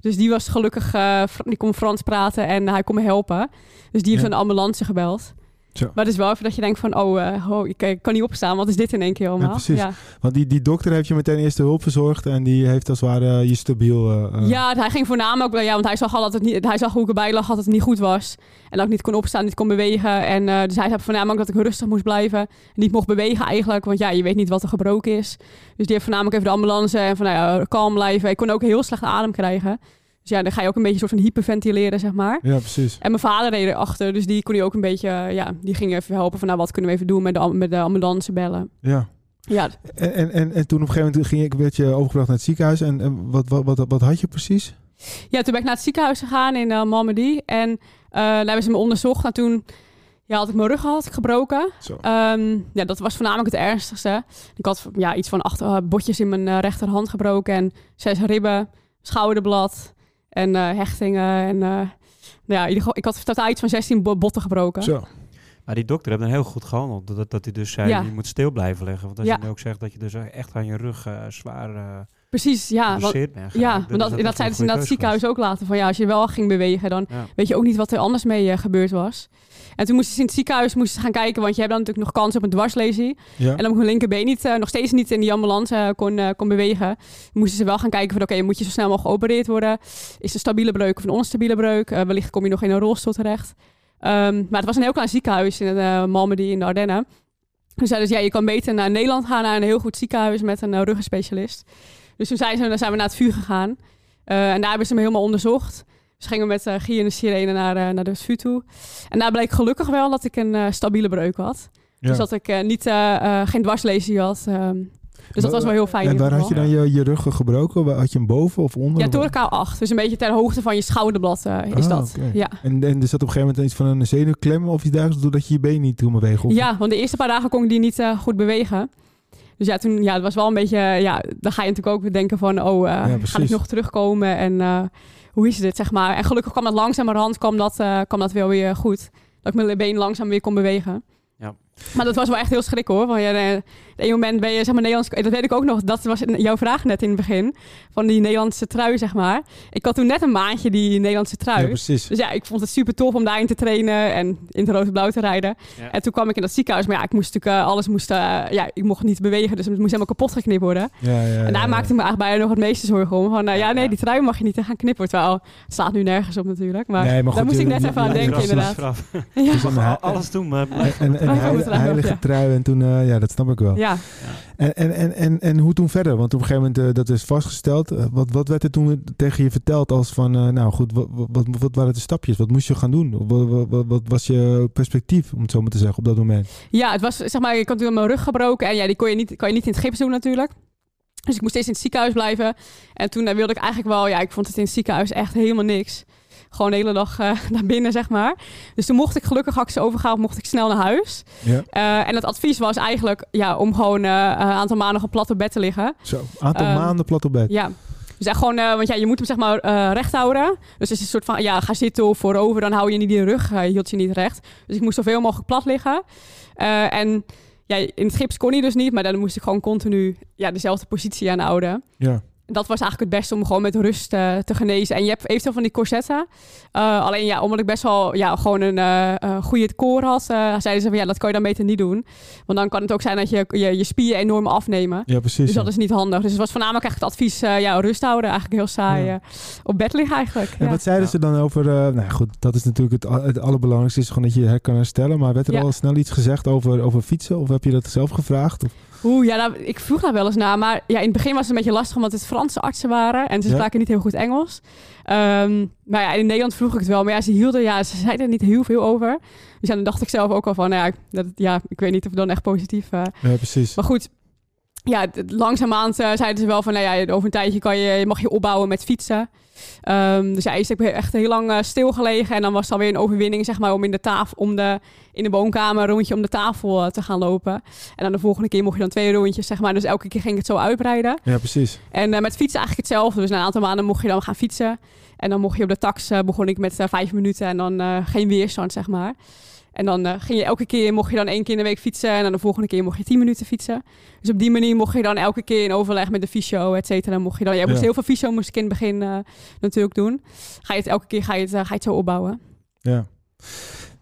Dus die was gelukkig, uh, die kon Frans praten en hij kon me helpen. Dus die heeft Ja. een ambulance gebeld. Zo. Maar het is wel even dat je denkt van, oh, oh ik, ik kan niet opstaan, wat is dit in één keer allemaal? Ja, precies. Ja. Want die, die dokter heeft je meteen eerste hulp verzorgd en die heeft als het ware je stabiel... eh, eh, Ja, hij ging voornamelijk, ja, want hij zag al dat het niet, hij zag hoe ik erbij lag, dat het niet goed was. En dat ik niet kon opstaan, niet kon bewegen. En eh, dus hij zei voornamelijk dat ik rustig moest blijven. Niet mocht bewegen eigenlijk, want ja, je weet niet wat er gebroken is. Dus die heeft voornamelijk even de ambulance en van, nou ja, kalm blijven. Ik kon ook heel slecht adem krijgen. Dus ja, dan ga je ook een beetje soort van hyperventileren, zeg maar. ja, precies. En mijn vader reed erachter, dus die kon hij ook een beetje, ja, die ging even helpen van, nou, wat kunnen we even doen met de, met de ambulance bellen. Ja. Ja, En, en, en, en toen op een gegeven moment ging ik, werd je overgebracht naar het ziekenhuis. En, en wat, wat, wat, wat had je precies? Ja, toen ben ik naar het ziekenhuis gegaan in uh, Malmedy. En eh, daar hebben ze me onderzocht. En toen ja, had ik mijn rug had ik gebroken. Zo. Ehm, ja, dat was voornamelijk het ernstigste. Ik had ja, iets van acht eh, botjes in mijn rechterhand gebroken. En zes ribben, schouderblad en eh, hechtingen. En eh, ja, in ieder geval, ik had totaal iets van 16 bo- botten gebroken. Zo. Maar die dokter heeft dan heel goed gehandeld. Dat, dat hij dus zei, Ja. je moet stil blijven liggen. Want als Ja. je nu ook zegt dat je dus echt aan je rug eh, zwaar eh Precies, ja. Want, bent ja, want dat, dat, zeiden ze een in dat ziekenhuis ook later. Van ja, als je wel ging bewegen, dan. Ja. weet je ook niet wat er anders mee gebeurd was. En toen moesten ze in het ziekenhuis moesten ze gaan kijken, want je hebt dan natuurlijk nog kans op een dwarslesie. Ja. En dan mijn linkerbeen niet, eh, nog steeds niet in die ambulance eh, kon, eh, kon bewegen. Moesten ze wel gaan kijken van oké, moet je zo snel mogelijk geopereerd worden? Is het een stabiele breuk of een onstabiele breuk? Wellicht kom je nog in een rolstoel terecht. Ehm, maar het was een heel klein ziekenhuis in uh, Malmedy in de Ardennen. Dus zeiden ze, ja, je kan beter naar Nederland gaan, naar een heel goed ziekenhuis met een uh, ruggenspecialist. Dus toen zijn, ze, dan zijn we naar het vuur gegaan. En daar hebben ze me helemaal onderzocht. Dus gingen we met uh, Guy en de sirene naar, uh, naar de vuur toe. En daar bleek gelukkig wel dat ik een uh, stabiele breuk had. Ja. Dus dat ik niet, geen dwarslesie had. Um, dus dat was wel heel fijn. En waar had je dan je, je ruggen gebroken? Had je hem boven of onder? Ja, thoracaal 8. Dus een beetje ter hoogte van je schouderblad uh, is Ah, dat. Ja. En, en er zat op een gegeven moment iets van een zenuwklem of iets dergelijks, doordat je je been niet kon bewegen? Of... ja, want de eerste paar dagen kon ik die niet uh, goed bewegen. Dus ja, toen ja, het was wel een beetje, ja, dan ga je natuurlijk ook weer denken van, oh, uh, Ja, ga ik nog terugkomen en hoe is dit, zeg maar. En gelukkig kwam dat langzamerhand, kwam dat, uh, kwam dat wel weer goed. Dat ik mijn been langzaam weer kon bewegen. Ja. Maar dat was wel echt heel schrik hoor. Ja, eh, op een moment ben je zeg maar Nederlands. Dat weet ik ook nog. Dat was jouw vraag net in het begin. Van die Nederlandse trui, zeg maar. Ik had toen net een maandje die Nederlandse trui. Ja, precies. Dus ja, ik vond het super tof om daarin te trainen en in het rood en blauw te rijden. Ja. En toen kwam ik in dat ziekenhuis. Maar ja, ik moest natuurlijk eh, alles moest, eh, ja, ik mocht niet bewegen, dus het moest helemaal kapot geknipt worden. Ja, ja, en daar maakte ik me eigenlijk bijna nog het meeste zorgen om. Van, eh, ja, nee, die trui mag je niet gaan knippen. Terwijl het staat nu nergens op natuurlijk. Maar, Nee, maar daar goed, moest ik net even aan denken, inderdaad. Ja. Dus Alles doen, maar... En, en, en Heilige ja. trui en toen, eh, ja, dat snap ik wel. ja. En, en, en, en, en hoe toen verder? Want op een gegeven moment, eh, dat is vastgesteld. Eh, wat, wat werd er toen tegen je verteld als van, nou goed, wat, wat, wat waren de stapjes? Wat moest je gaan doen? Wat, wat, wat, wat was je perspectief, om het zo maar te zeggen, op dat moment? Ja, het was zeg maar, ik had toen mijn rug gebroken en ja, die kon je niet, kan je niet in het gips doen natuurlijk. Dus ik moest steeds in het ziekenhuis blijven. En toen wilde ik eigenlijk wel, ja, ik vond het in het ziekenhuis echt helemaal niks. Gewoon de hele dag eh, naar binnen, zeg maar. Dus toen mocht ik gelukkig, had ze overgehaald, mocht ik snel naar huis. Ja, Eh, en het advies was eigenlijk ja, om gewoon eh, een aantal maanden op plat op bed te liggen. zo. Aantal Ehm, maanden plat op bed. Ja. Dus echt gewoon, want ja, je moet hem zeg maar recht houden. Dus het is een soort van, ja, ga zitten of voorover, dan hou je niet die rug, eh, hield je niet recht. Dus ik moest zoveel mogelijk plat liggen. En ja, in het gips kon hij dus niet, maar dan moest ik gewoon continu ja, dezelfde positie aanhouden. Ja. Dat was eigenlijk het beste om gewoon met rust eh, te genezen. En je hebt eventueel van die corsetten. Eh, alleen ja, omdat ik best wel ja, gewoon een eh, goede koor had, zeiden ze van ja, dat kan je dan beter niet doen. Want dan kan het ook zijn dat je je, je spieren enorm afnemen. Ja, precies. Dus ja. dat is niet handig. Dus het was voornamelijk eigenlijk het advies, ja, rust houden. Eigenlijk heel saai Ja. op bed liggen eigenlijk. En ja. wat zeiden ze dan over... nou goed, dat is natuurlijk het, het allerbelangrijkste. Is gewoon dat je her kan herstellen. Maar werd er al snel iets gezegd over, over fietsen? Of heb je dat zelf gevraagd? Of, Oeh, ja, nou, ik vroeg daar wel eens naar. Maar ja, in het begin was het een beetje lastig, omdat het Franse artsen waren. En ze Ja. spraken niet heel goed Engels. Ehm, maar ja, in Nederland vroeg ik het wel. Maar ja, ze hielden, ja, ze zeiden er niet heel veel over. Dus ja, dan dacht ik zelf ook al van, nou ja, dat, ja, ik weet niet of het dan echt positief... eh, ja, precies. Maar goed, ja, langzaamaan eh, zeiden ze wel van, nou ja, over een tijdje kan je, mag je opbouwen met fietsen. Ehm, dus ja, eerst heb ik echt heel lang eh, stilgelegen en dan was het alweer een overwinning, zeg maar, om in de tafel, om de, in de woonkamer een rondje om de tafel eh, te gaan lopen. En dan de volgende keer mocht je dan twee rondjes, zeg maar. Dus elke keer ging ik het zo uitbreiden. Ja, precies. En eh, met fietsen eigenlijk hetzelfde. Dus na een aantal maanden mocht je dan gaan fietsen. En dan mocht je op de tax, begon ik met vijf minuten en dan geen weerstand, zeg maar. En dan eh, ging je elke keer, mocht je dan één keer in de week fietsen. En dan de volgende keer mocht je tien minuten fietsen. Dus op die manier mocht je dan elke keer in overleg met de fysio, et cetera. Mocht je dan, jij moest Ja. heel veel fysio moest ik in het begin eh, natuurlijk doen. Ga je het elke keer ga je het, eh, ga je het zo opbouwen. Ja.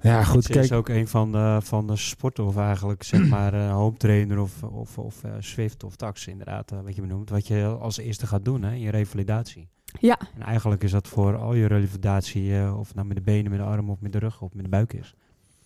Ja, goed. Kijk, is ook een van de, van de sporten of eigenlijk zeg maar een home trainer of, of, of eh, Swift of tax inderdaad, wat je benoemt. Wat je als eerste gaat doen hè, in je revalidatie. Ja. En eigenlijk is dat voor al je revalidatie, eh, of het nou met de benen, met de armen of met de rug of met de buik is.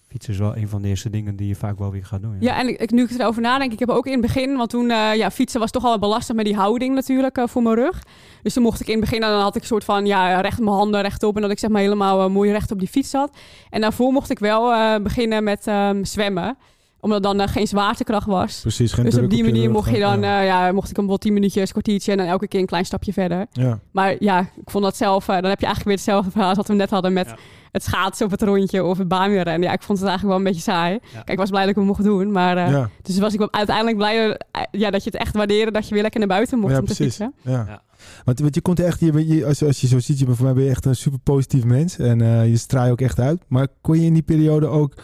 Fietsen is wel een van de eerste dingen die je vaak wel weer gaat doen. Ja, en ik, nu ik erover nadenk, ik heb ook in het begin, want toen, eh, ja, fietsen was toch al belastend met die houding natuurlijk eh, voor mijn rug. Dus toen mocht ik in het begin, dan had ik een soort van, ja, recht mijn handen rechtop en dat ik zeg maar helemaal eh, mooi recht op die fiets zat. En daarvoor mocht ik wel beginnen met ehm, zwemmen, omdat dan eh, geen zwaartekracht was. precies. Geen Dus druk op die manier mocht je dan, Ja. eh, ja, mocht ik hem wel 10 minuutjes, kwartiertje en dan elke keer een klein stapje verder. ja. Maar ja, ik vond dat zelf, eh, dan heb je eigenlijk weer hetzelfde verhaal als wat we net hadden met Ja. het schaatsen op het rondje of het baanwielrennen. Ja, ik vond het eigenlijk wel een beetje saai. Ja. Kijk, ik was blij dat ik het mocht doen, maar eh, ja. dus was ik wel uiteindelijk blij ja, dat je het echt waardeerde dat je weer lekker naar buiten mocht Ja, om te precies. fietsen. Ja. Ja. Want, want je komt echt, je, je, als, als je zo ziet, je, bent- voor mij ben je echt een super positief mens. En eh, je straal je ook echt uit. Maar kon je in die periode ook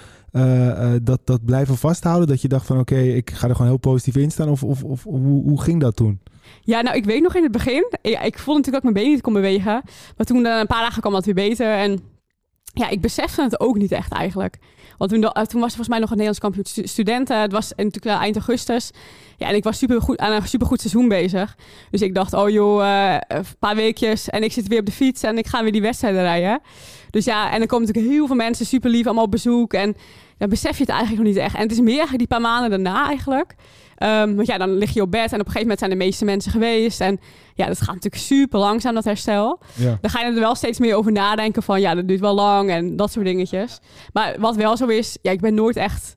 dat, dat blijven vasthouden? Dat je dacht van oké, ik ga er gewoon heel positief in staan. Of, of, of hoe, hoe ging dat toen? Ja, nou, ik weet nog in het begin, ik, voelde natuurlijk dat ik mijn benen niet kon bewegen. Maar toen, eh, een paar dagen kwam dat weer beter. En ja, ik besefte het ook niet echt eigenlijk. Want toen, eh, toen was er volgens mij nog een Nederlands kampioen stu- studenten. Het was natuurlijk eh, eind augustus. Ja, en ik was super goed, aan een supergoed seizoen bezig. Dus ik dacht, oh joh, eh, een paar weekjes en ik zit weer op de fiets en ik ga weer die wedstrijden rijden. Dus ja, en dan komen natuurlijk heel veel mensen super lief allemaal op bezoek. En dan besef je het eigenlijk nog niet echt. En het is meer eigenlijk die paar maanden daarna eigenlijk. Ehm, want ja, dan lig je op bed en op een gegeven moment zijn de meeste mensen geweest. En ja, dat gaat natuurlijk super langzaam, dat herstel. Ja. Dan ga je er wel steeds meer over nadenken van ja, dat duurt wel lang en dat soort dingetjes. Maar wat wel zo is, ja, ik ben nooit echt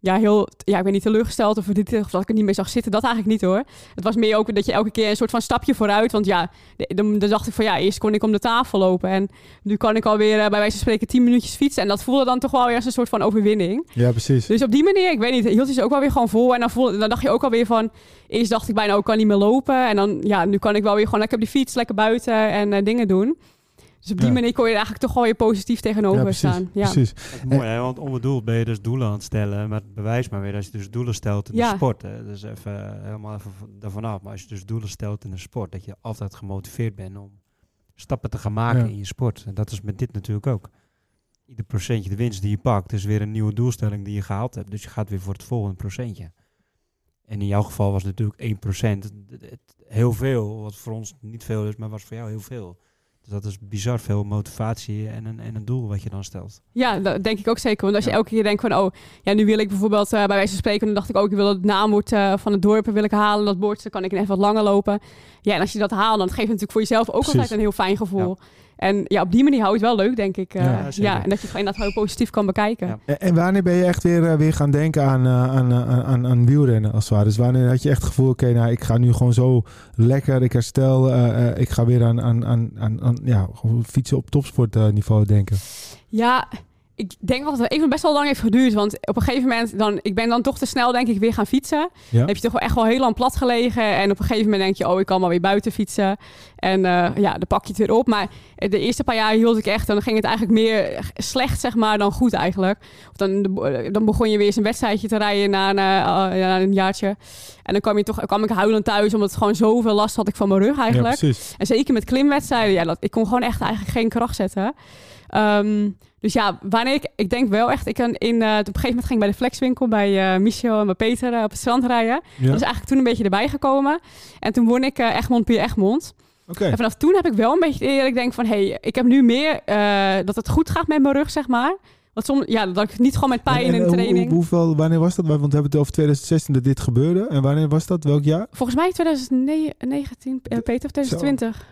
ja, heel, ja, ik ben niet teleurgesteld of dat ik er niet meer zag zitten. Dat eigenlijk niet hoor. Het was meer ook dat je elke keer een soort van stapje vooruit. Want ja, dan, dan dacht ik van ja, eerst kon ik om de tafel lopen. En nu kan ik alweer eh, bij wijze van spreken 10 minuutjes fietsen. En dat voelde dan toch wel weer een soort van overwinning. ja, precies. Dus op die manier, ik weet niet, hield hij ze ook wel weer gewoon vol. En dan, voelde, dan dacht je ook alweer van... Eerst dacht ik bijna, ook kan niet meer lopen. En dan, ja, nu kan ik wel weer gewoon lekker op die fiets, lekker buiten en eh, dingen doen. Dus op die Ja. manier kon je er eigenlijk toch wel weer positief tegenover ja, precies, staan. Ja. precies. Dat is mooi, hè? want onbedoeld ben je dus doelen aan het stellen. Maar bewijs maar weer dat je dus doelen stelt in Ja. de sport. Hè? Dus even eh, helemaal even daarvan af. Maar als je dus doelen stelt in de sport, dat je altijd gemotiveerd bent om stappen te gaan maken Ja. in je sport. En dat is met dit natuurlijk ook. Ieder procentje de winst die je pakt, is weer een nieuwe doelstelling die je gehaald hebt. Dus je gaat weer voor het volgende procentje. En in jouw geval was het natuurlijk 1%. Het- het- Heel veel, wat voor ons niet veel is, maar was voor jou heel veel. Dus dat is bizar veel motivatie en een, en een doel wat je dan stelt. Ja, dat denk ik ook zeker. Want als je Ja. elke keer denkt van, oh, ja, nu wil ik bijvoorbeeld eh, bij wijze van spreken, dan dacht ik ook, ik wil het naamwoord eh, van het dorp wil ik halen. Dat bord, dan kan ik even wat langer lopen. Ja, en als je dat haalt, dan geeft het natuurlijk voor jezelf ook Precies. altijd een heel fijn gevoel. En ja, op die manier hou je het wel leuk, denk ik. eh, Ja, ja, en dat je het gewoon inderdaad heel positief kan bekijken. Ja. En, en wanneer ben je echt weer, eh, weer gaan denken aan, eh, aan, aan, aan, aan wielrennen als het ware? Dus wanneer had je echt het gevoel, oké, nou ik ga nu gewoon zo lekker, ik herstel, eh, eh, ik ga weer aan, aan, aan, aan, aan ja, gewoon fietsen op topsportniveau denken. Ja, ik denk wel dat het even best wel lang heeft geduurd. Want op een gegeven moment, dan, ik ben dan toch te snel denk ik weer gaan fietsen. Ja. Dan heb je toch wel echt wel heel lang plat gelegen. En op een gegeven moment denk je, oh, ik kan maar weer buiten fietsen. En eh, ja, dan pak je het weer op. Maar de eerste paar jaar hield ik echt, dan ging het eigenlijk meer slecht, zeg maar, dan goed eigenlijk. Of dan, dan begon je weer eens een wedstrijdje te rijden na een, eh, na een jaartje. En dan kwam, je toch, kwam ik huilend thuis, omdat het gewoon zoveel last had ik van mijn rug eigenlijk. En zeker met klimwedstrijden, ja, dat, ik kon gewoon echt eigenlijk geen kracht zetten. Ehm, dus ja, wanneer ik, ik denk wel echt, ik kan in, eh, op een gegeven moment ging ik bij de flexwinkel bij eh, Michel en bij Peter eh, op het strand rijden. Ja. Dat is eigenlijk toen een beetje erbij gekomen. En toen won ik Egmond Pier Egmond. Oké. En vanaf toen heb ik wel een beetje ik denk van, hé, hey, ik heb nu meer dat het goed gaat met mijn rug, zeg maar. Want soms, ja, dat ik niet gewoon met pijn En- en, in de hoe- training. hoeveel, wanneer was dat? Want we hebben het over 2016 dat dit gebeurde. En wanneer was dat? Welk jaar? Volgens mij 2019, eh, Peter, of 2020.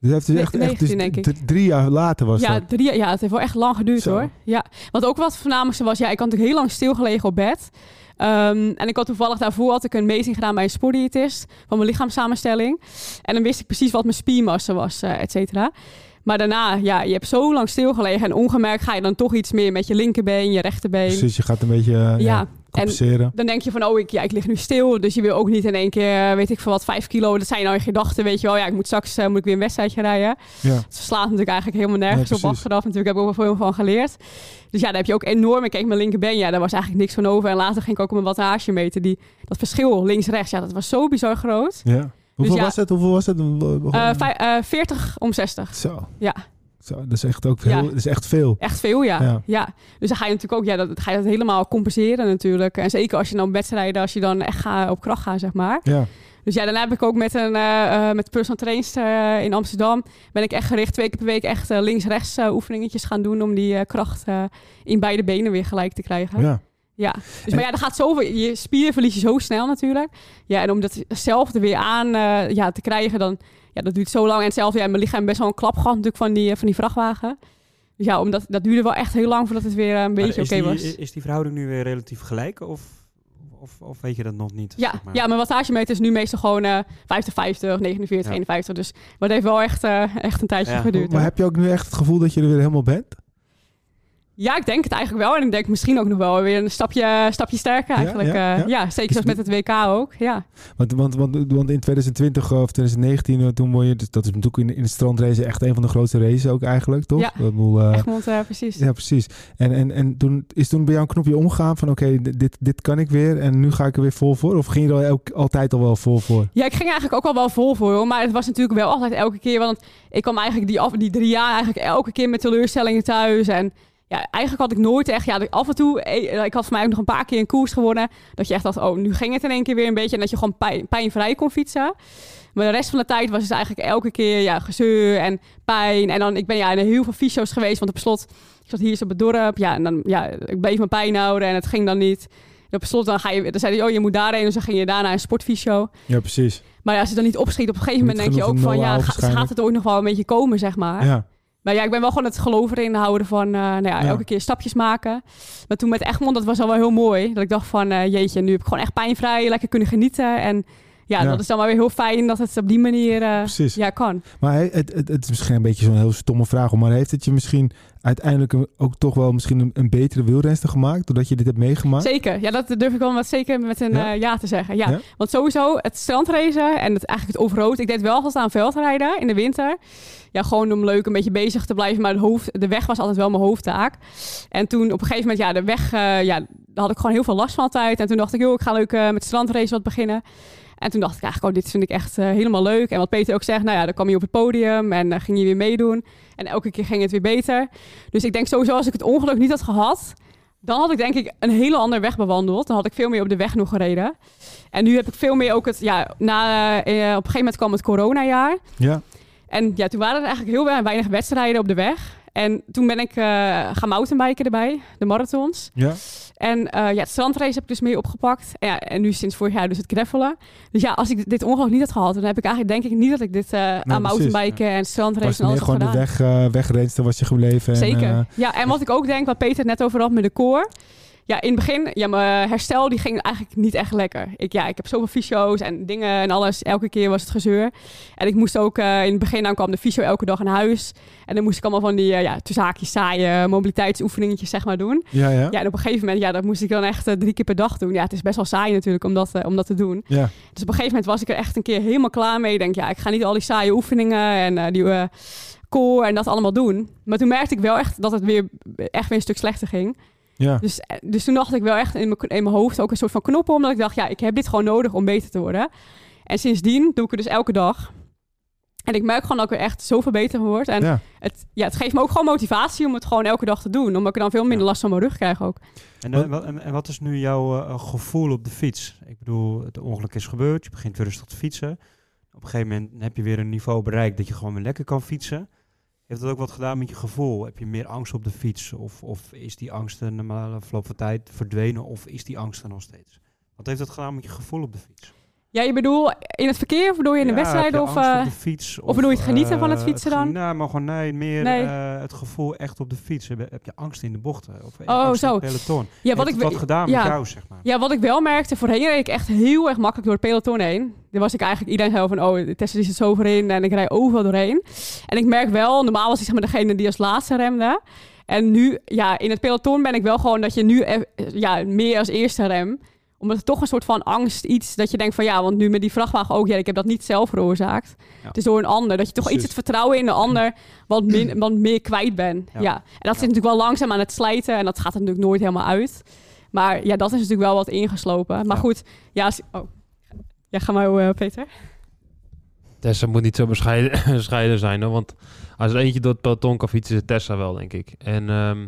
Dus heeft Nee, echt, echt dus 19 denk ik. drie jaar later was Ja, dat. drie, ja, het heeft wel echt lang geduurd Zo. hoor. Ja. Wat ook wat het voornamelijkste was, ja, ik had natuurlijk heel lang stilgelegen op bed. Ehm, en ik had toevallig daarvoor had ik een meting gedaan bij een sportdiëtist van mijn lichaamssamenstelling. En dan wist ik precies wat mijn spiermassa was, eh et cetera. Maar daarna, ja, je hebt zo lang stilgelegen en ongemerkt ga je dan toch iets meer met je linkerbeen, je rechterbeen. Precies, je gaat een beetje eh, ja, ja, en dan denk je van, oh, ik, ja, ik lig nu stil. Dus je wil ook niet in één keer, weet ik veel wat, vijf kilo. Dat zijn nou je gedachten, weet je wel. Ja, ik moet straks eh, moet ik weer een wedstrijdje rijden. Ja. Het slaat natuurlijk eigenlijk helemaal nergens Nee, op achteraf. Natuurlijk heb ik ook wel veel van geleerd. Dus ja, daar heb je ook enorm... Ik keek mijn linkerbeen, ja, daar was eigenlijk niks van over. En later ging ik ook op mijn wattage meten. Die, dat verschil links-rechts, ja, dat was zo bizar groot. ja. Hoeveel ja. was het? Hoeveel was het? Eh vij- eh, 40 om 60. Zo. Ja. Zo, dat is echt ook veel. Ja. Dat is echt veel. Echt veel, ja. Ja. ja. Dus dan ga je natuurlijk ook... Ja, dat, ga je dat helemaal compenseren natuurlijk. En zeker als je dan wedstrijden... Als je dan echt gaat, op kracht gaat, zeg maar. Ja. Dus ja, daarna heb ik ook met een eh, eh, met personal trainers eh, in Amsterdam ben ik echt gericht twee keer per week echt links-rechts oefeningetjes gaan doen om die kracht in beide benen weer gelijk te krijgen. Ja. Ja. Dus maar ja, dan gaat zoveel, je spieren verlies je zo snel natuurlijk. Ja, en om dat zelf er weer aan eh, ja, te krijgen, dan ja, dat duurt zo lang. En hetzelfde, ja, mijn lichaam best wel een klap gehad natuurlijk van die, eh, van die vrachtwagen. Dus ja, omdat, dat duurde wel echt heel lang voordat het weer eh, een beetje oké die- was. Is die verhouding nu weer relatief gelijk? Of, of, of weet je dat nog niet? Ja, zeg maar? ja, mijn wattagemeter is nu meestal gewoon eh 50, 50, 49, Ja. 51. Dus, maar het heeft wel echt, echt een tijdje Ja. geduurd. Maar heb je ook nu echt het gevoel dat je er weer helemaal bent? Ja, ik denk het eigenlijk wel. En ik denk misschien ook nog wel weer een stapje, stapje sterker eigenlijk. ja, Ja, ja. ja. zeker zoals met het WK ook. Ja, Want, want, want, want in 2020 of 2019, eh, toen won je, dus dat is natuurlijk in, in de strandrace echt een van de grootste races ook eigenlijk, toch? Ja. Bedoel, eh, Egmond, eh, precies. ja, precies. En, en, en toen is toen bij jou een knopje omgegaan van oké, dit, dit kan ik weer en nu ga ik er weer vol voor? Of ging je er elk, altijd al wel vol voor? Ja, ik ging eigenlijk ook al wel vol voor, hoor. maar het was natuurlijk wel altijd elke keer, want ik kwam eigenlijk die, af, die drie jaar eigenlijk elke keer met teleurstellingen thuis en ja, eigenlijk had ik nooit echt, ja, af en toe, eh, ik had voor mij ook nog een paar keer een koers gewonnen, dat je echt dacht, oh, nu ging het in één keer weer een beetje en dat je gewoon pijn, pijnvrij kon fietsen. Maar de rest van de tijd was het eigenlijk elke keer ja, gezeur en pijn. En dan, ik ben ja, in heel veel fysio's geweest, want op slot, ik zat hier eens op het dorp, ja, en dan, ja, ik bleef mijn pijn houden en het ging dan niet. En op slot dan ga je, dan zei hij, oh, je moet daarheen, dus dan ging je daarna een sportfysio. Ja, precies. Maar ja, als het dan niet opschiet, op een gegeven moment denk je ook van, ja, gaat het ooit nog wel een beetje komen, zeg maar. Ja. Maar ja, ik ben wel gewoon het geloof erin houden van, eh, nou ja, Ja. elke keer stapjes maken. Maar toen met Egmond, dat was al wel heel mooi. Dat ik dacht van, eh, jeetje, nu heb ik gewoon echt pijnvrij, lekker kunnen genieten. En ja, dat is dan maar weer heel fijn dat het op die manier eh, ja, kan. Maar he- het, het, het is misschien een beetje zo'n heel stomme vraag, maar heeft het je misschien uiteindelijk ook toch wel misschien een, een betere wielrenster gemaakt, doordat je dit hebt meegemaakt? Zeker, ja, dat durf ik wel met, zeker met een Ja? ja te zeggen. Ja. Want sowieso het strandracen en het, eigenlijk het offroad. Ik deed wel aan veldrijden in de winter. Ja, gewoon om leuk een beetje bezig te blijven. Maar de, hoofd, de weg was altijd wel mijn hoofdtaak. En toen op een gegeven moment, ja, de weg, eh, ja, daar had ik gewoon heel veel last van altijd. En toen dacht ik, joh, ik ga leuk eh, met strandrace wat beginnen. En toen dacht ik eigenlijk, oh, dit vind ik echt eh, helemaal leuk. En wat Peter ook zegt, nou ja, dan kwam je op het podium en eh, ging je weer meedoen. En elke keer ging het weer beter. Dus ik denk sowieso, als ik het ongeluk niet had gehad, dan had ik denk ik een hele andere weg bewandeld. Dan had ik veel meer op de weg nog gereden. En nu heb ik veel meer ook het, ja, na, eh, op een gegeven moment kwam het coronajaar. Ja, En ja, toen waren er eigenlijk heel we- weinig wedstrijden op de weg. En toen ben ik eh, gaan mountainbiken erbij, de marathons. ja. En eh, ja, het strandrace heb ik dus mee opgepakt. En, ja, en nu sinds vorig jaar dus het gravelen. Dus ja, als ik dit ongeluk niet had gehad, dan heb ik eigenlijk denk ik niet dat ik dit eh, aan mountainbiken en strandrace en alles had gewoon de weg, uh, was je gebleven? En, Zeker. eh, Ja, en wat ik ook denk, wat Peter net over had met de koor. Ja, in het begin, ja, mijn herstel die ging eigenlijk niet echt lekker. Ik, ja, ik heb zoveel fysio's en dingen en alles. Elke keer was het gezeur. En ik moest ook, eh, in het begin dan kwam de fysio elke dag naar huis. En dan moest ik allemaal van die, eh, ja, tussen haakjes saaie mobiliteitsoefeningetjes zeg maar doen. ja, ja. Ja, en op een gegeven moment, ja, dat moest ik dan echt eh, drie keer per dag doen. Ja, het is best wel saai natuurlijk om dat, om dat te doen. Ja. Dus op een gegeven moment was ik er echt een keer helemaal klaar mee. Ik denk, ja, ik ga niet al die saaie oefeningen en die core en dat allemaal doen. Maar toen merkte ik wel echt dat het weer echt weer een stuk slechter ging. Ja. Dus, eh, dus toen dacht ik wel echt in mijn, in mijn hoofd ook een soort van knoppen. Omdat ik dacht, ja, ik heb dit gewoon nodig om beter te worden. En sindsdien doe ik het dus elke dag. En ik merk gewoon dat ik er echt zoveel beter van word. En ja. het, ja, het geeft me ook gewoon motivatie om het gewoon elke dag te doen. Omdat ik dan veel minder Ja. last van mijn rug krijg ook. En, eh, wat- en, en wat is nu jouw eh, gevoel op de fiets? Ik bedoel, het ongeluk is gebeurd, je begint weer rustig te fietsen. Op een gegeven moment heb je weer een niveau bereikt dat je gewoon weer lekker kan fietsen. Heeft dat ook wat gedaan met je gevoel? Heb je meer angst op de fiets? Of, of is die angst de verloop van tijd verdwenen? Of is die angst er nog steeds? Wat heeft dat gedaan met je gevoel op de fiets? Ja, je bedoel in het verkeer of bedoel je in de Ja, wedstrijd? Of, eh, de fiets? of bedoel je het genieten van het eh, fietsen dan? Nou, maar gewoon nee, meer Nee. eh, het gevoel echt op de fiets. Heb, heb je angst in de bochten? Of je Oh, zo. peloton? ja, wat Heeft ik, wat gedaan ja. met jou, zeg maar? Ja, wat ik wel merkte, voorheen reed ik echt heel erg makkelijk door het peloton heen. Daar was ik eigenlijk, iedereen zei van, oh, Tessa zit zo voorin en ik rij overal doorheen. En ik merk wel, normaal was ik zeg maar degene die als laatste remde. En nu, ja, in het peloton ben ik wel gewoon dat je nu eh, ja, meer als eerste rem. Omdat het toch een soort van angst, iets dat je denkt van ja, want nu met die vrachtwagen ook, ja, ik heb dat niet zelf veroorzaakt. Ja. Het is door een ander. Dat je toch iets het vertrouwen in de ander wat, min, wat meer kwijt bent. Ja. Ja. En dat zit natuurlijk wel langzaam aan het slijten en dat gaat er natuurlijk nooit helemaal uit. Maar ja, dat is natuurlijk wel wat ingeslopen. Maar goed, ja, als- oh. Ja, ga maar, eh, Peter. Tessa moet niet zo bescheiden, bescheiden zijn, hoor. Want als er eentje door het peloton kan fietsen, is Tessa wel, denk ik. En ehm,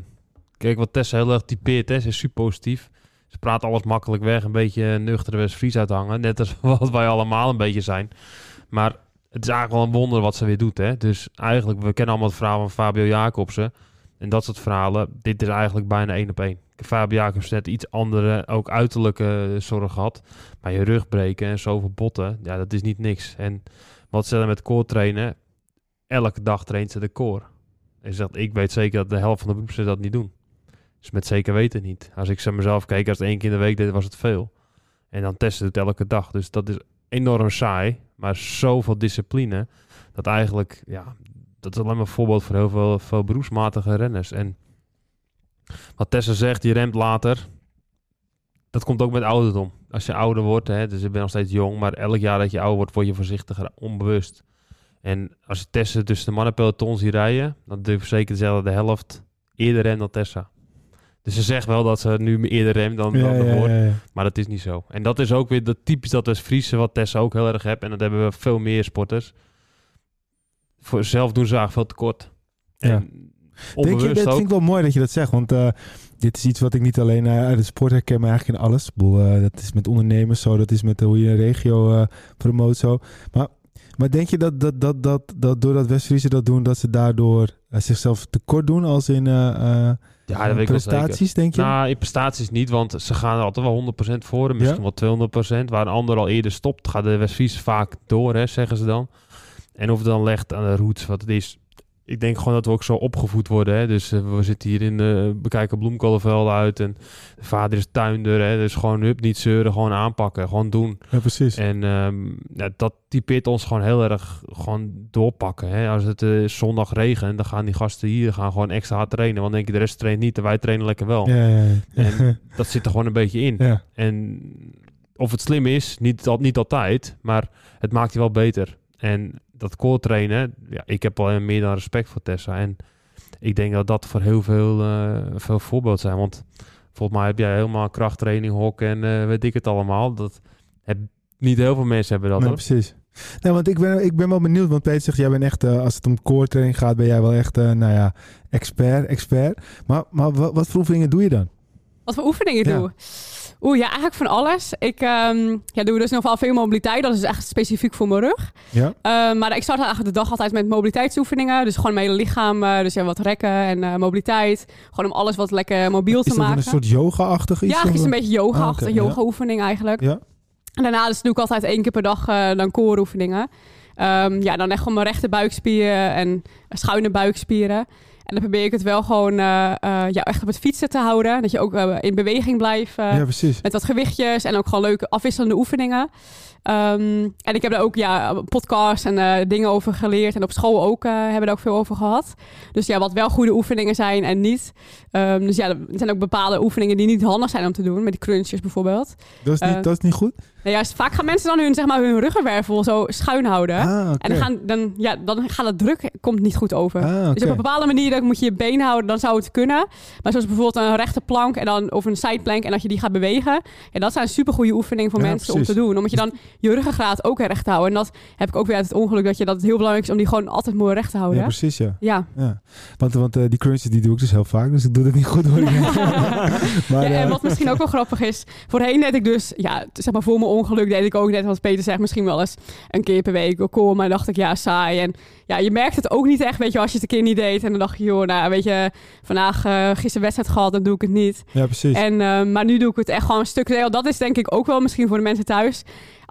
kijk, wat Tessa heel erg typeert, hè, ze is super positief. Ze praat alles makkelijk weg, een beetje nuchter West-Fries uithangen. Net als wat wij allemaal een beetje zijn. Maar het is eigenlijk wel een wonder wat ze weer doet, hè. Dus eigenlijk, we kennen allemaal het verhaal van Fabio Jacobsen. En dat soort verhalen, dit is eigenlijk bijna één op één. Fabio Jacobsen net iets andere, ook uiterlijke zorg gehad. Maar je rug breken en zoveel botten, ja, dat is niet niks. En wat ze dan met core trainen, elke dag traint ze de core. En ze zegt, ik weet zeker dat de helft van de beroepsen dat niet doen. Dus met zeker weten niet. Als ik ze mezelf keek, als het één keer in de week deed, was het veel. En dan testen het elke dag. Dus dat is enorm saai, maar zoveel discipline. Dat eigenlijk, ja, dat is alleen maar een voorbeeld voor heel veel, veel beroepsmatige renners. En wat Tessa zegt, je remt later. Dat komt ook met ouderdom. Als je ouder wordt, hè, dus ik ben nog steeds jong, maar elk jaar dat je ouder wordt, word je voorzichtiger, onbewust. En als je Tessa tussen de mannenpeloton ziet rijden, dan durf ik zeker te de helft eerder remt dan Tessa. Dus ze zegt wel dat ze nu eerder remt dan, dan de woord, maar dat is niet zo. En dat is ook weer dat typisch dat West-Friese, wat Tessa ook heel erg heeft. En dat hebben we veel meer sporters. Voor zelf doen ze eigenlijk veel tekort. Ja. En Denk je, dat vind ik wel mooi dat je dat zegt, want eh, dit is iets wat ik niet alleen eh, uit de sport herken, maar eigenlijk in alles. Ik bedoel, eh, dat is met ondernemers zo, dat is met hoe je een regio promoot zo. Maar, maar denk je dat, dat, dat, dat, dat doordat West-Friese dat doen, dat ze daardoor zichzelf tekort doen als in Ja, dat weet ik wel zeker. prestaties, denk je? Nou, in prestaties niet, want ze gaan er altijd wel 100% voor. En misschien wel 200%. Waar een ander al eerder stopt, gaat de Westfries vaak door, hè, zeggen ze dan. En of het dan legt aan de roots wat het is, ik denk gewoon dat we ook zo opgevoed worden. Hè? Dus eh, we zitten hier in, de bekijken bloemkolenvelden uit. En de vader is tuinder. Hè? Dus gewoon hup, niet zeuren, gewoon aanpakken. Gewoon doen. Ja, precies. En ehm, ja, dat typeert ons gewoon heel erg gewoon doorpakken. Hè? Als het eh, zondag regent, dan gaan die gasten hier gaan gewoon extra hard trainen. Want denk je, de rest traint niet en wij trainen lekker wel. Ja, ja, ja. En dat zit er gewoon een beetje in. ja. En of het slim is, niet, niet altijd, maar het maakt je wel beter. En dat core trainen, ja, ik heb al meer dan respect voor Tessa. En ik denk dat dat voor heel veel, eh, veel voorbeeld zijn. Want volgens mij heb jij helemaal krachttraining, hok en eh, weet ik het allemaal. Dat heb, niet heel veel mensen hebben dat. Nee, hoor. precies. Nee, want ik ben, ik ben wel benieuwd, want Peter zegt, jij bent echt, eh, als het om core training gaat, ben jij wel echt, eh, nou ja, expert, expert. Maar, maar wat, wat voor oefeningen doe je dan? Wat voor oefeningen Ja. doe? Oeh, ja, eigenlijk van alles. Ik ehm, ja, doe dus nog wel veel mobiliteit. Dat is echt specifiek voor mijn rug. Ja? Eh, maar ik start eigenlijk de dag altijd met mobiliteitsoefeningen. Dus gewoon mijn hele lichaam. eh, dus ja, wat rekken en eh, mobiliteit. Gewoon om alles wat lekker mobiel Is te maken. een soort yoga-achtig iets? ja, het is een beetje yoga Ah, yoga-oefening eigenlijk. Ja. En daarna dus doe ik altijd één keer per dag eh, dan core oefeningen. Ehm, ja, dan echt gewoon mijn rechte buikspieren en schuine buikspieren. En dan probeer ik het wel gewoon eh, eh, ja, echt op het fietsen te houden. Dat je ook eh, in beweging blijft. ja, precies. met wat gewichtjes en ook gewoon leuke afwisselende oefeningen. Ehm, en ik heb daar ook ja, podcasts en eh, dingen over geleerd. En op school ook eh, hebben we daar ook veel over gehad. Dus ja, wat wel goede oefeningen zijn en niet. Ehm, dus ja, er zijn ook bepaalde oefeningen die niet handig zijn om te doen. Met die crunches bijvoorbeeld. Dat is niet, eh, dat is niet goed? Nou, juist, vaak gaan mensen dan hun, zeg maar, hun ruggenwervel zo schuin houden. Ah. En dan, gaan, dan, ja, dan gaat het druk komt niet goed over. Ah. Dus op een bepaalde manier dan moet je je been houden, dan zou het kunnen. Maar zoals bijvoorbeeld een rechte plank en dan, of een sideplank en dat je die gaat bewegen. Ja, dat zijn super goede oefeningen voor Ja, mensen precies. om te doen. Omdat je dan je ruggengraat ook recht houdt. En dat heb ik ook weer uit het ongeluk dat, je, dat het heel belangrijk is om die gewoon altijd mooi recht te houden. Ja, precies, ja. Ja. ja. Want, want eh, die crunches die doe ik dus heel vaak, dus ik doe het niet goed hoor. maar, ja, en eh, wat misschien ook wel grappig is, voorheen deed ik dus, ja, zeg maar voor mijn ongeluk deed ik ook net wat Peter zegt, misschien wel eens een keer per week. Kom, maar dacht ik, ja, saai. En ja, je merkt het ook niet echt, weet je, als je het een keer niet deed. En dan dacht je, joh, nou, weet je, vandaag eh gisteren wedstrijd gehad, dan doe ik het niet. ja, precies. En, maar nu doe ik het echt gewoon een stuk. Dat is denk ik ook wel misschien voor de mensen thuis.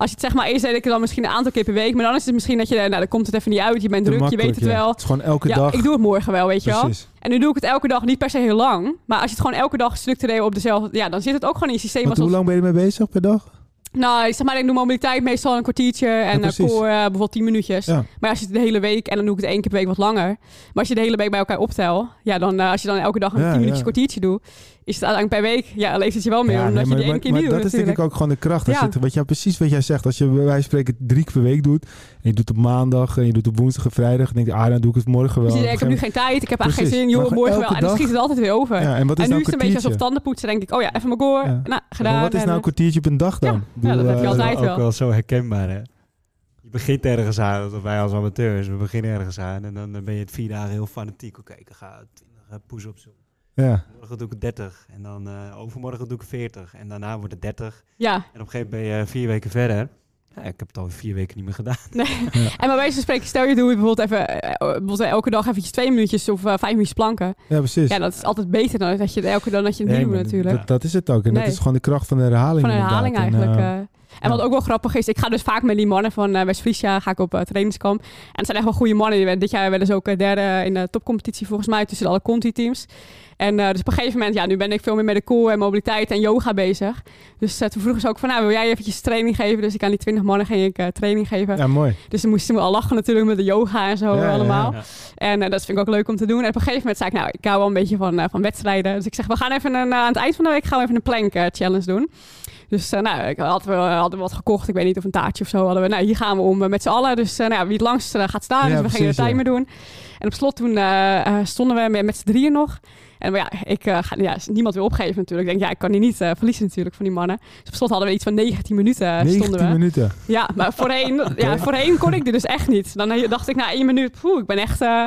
Als je het zeg maar eerst deed ik het dan misschien een aantal keer per week. Maar dan is het misschien dat je, nou, dan komt het even niet uit. Je bent druk, je weet het ja. wel. Het is gewoon elke Ja, dag. ik doe het morgen wel, weet je wel. En nu doe ik het elke dag, niet per se heel lang. Maar als je het gewoon elke dag structureel op dezelfde... Ja, dan zit het ook gewoon in je systeem. Als hoe lang ben je ermee bezig per dag? Nou, ik zeg maar, ik doe mobiliteit meestal een kwartiertje. En Ja, precies. core eh, bijvoorbeeld 10 minuutjes. Ja. Maar als je het de hele week... En dan doe ik het één keer per week wat langer. Maar als je de hele week bij elkaar optel... Ja, dan eh, als je dan elke dag een Ja, 10 minuutjes kwartiertje doet... Is het uiteindelijk per week... Ja, leeft het je wel meer. Ja, omdat nee, je maar, die ene maar- keer maar dat doet is denk ik natuurlijk. ook gewoon de kracht. Als Ja. je het, wat jij, precies wat jij zegt. Als je bij wijze van spreken drie keer per week doet. En je doet op maandag en je doet op woensdag en vrijdag. Dan denk je, ah, dan doe ik het morgen wel. Dus je denkt, ik heb nu Op een geen tijd, ik heb eigenlijk Precies. geen zin, Maar joh, morgen wel. En dan dag- schiet het altijd weer over. Ja, en wat is en nu nou is het een beetje alsof tanden poetsen. denk ik, oh ja, even mijn goor. Ja. Nou, gedaan. maar wat is nou een eh, kwartiertje op een dag dan? Ja. Ja, dat heb je eh, altijd. ook wel. wel zo herkenbaar, hè? Je begint ergens aan, dat wij als amateurs, we beginnen ergens aan en dan ben je het vier dagen heel fanatiek. Oké, ik ga 20 push-ups doen. Ja, Morgen doe ik 30 en dan eh, overmorgen doe ik 40 en daarna wordt het 30. Ja, En op een gegeven moment ben je vier weken verder. Ja, ik heb het al vier weken niet meer gedaan. en bij wijze van spreken, stel je doe je bijvoorbeeld even, eh, bijvoorbeeld elke dag eventjes twee minuutjes of eh, vijf minuutjes planken. ja, precies. Ja, dat is altijd beter dan dat je het elke dan dat je het Nee, niet doet natuurlijk. Dat, dat is het ook. En dat Nee. is gewoon de kracht van de herhaling. Van een herhaling inderdaad. Eigenlijk. eh, eh. En wat ja. ook wel grappig is, ik ga dus vaak met die mannen van eh West-Friesia ga ik op eh, trainingskamp. En het zijn echt wel goede mannen. Die Dit jaar werden ze ook eh, derde in de topcompetitie volgens mij tussen alle Conti-teams. En eh, dus op een gegeven moment, ja, nu ben ik veel meer met de core en mobiliteit en yoga bezig. Dus eh, toen vroegen ze ook van, nou, wil jij eventjes training geven? Dus ik aan die 20 mannen ging ik eh, training geven. ja, mooi. Dus dan moesten we al lachen natuurlijk met de yoga en zo Ja, allemaal. ja. En eh, dat vind ik ook leuk om te doen. En op een gegeven moment zei ik, nou, ik hou wel een beetje van, van wedstrijden. Dus ik zeg, we gaan even een, aan het eind van de week gaan we even een plank challenge doen. Dus nou, ik had, we hadden wat gekocht. Ik weet niet of een taartje of zo hadden we. Nou, hier gaan we om met z'n allen. Dus nou, wie het langst gaat staan. Ja, dus we gingen de precies, ja. timer doen. En op slot toen stonden we met, met z'n drieën nog. En maar ja, ik, eh, ga, ja, niemand wil opgeven natuurlijk. Ik denk, ja, ik kan die niet eh, verliezen natuurlijk van die mannen. Dus op slot hadden we iets van 19 minuten eh, 19 stonden we. minuten. Ja, maar voorheen, ja, voorheen kon ik dit dus echt niet. Dan eh, dacht ik na één minuut, poeh, ik ben echt... eh,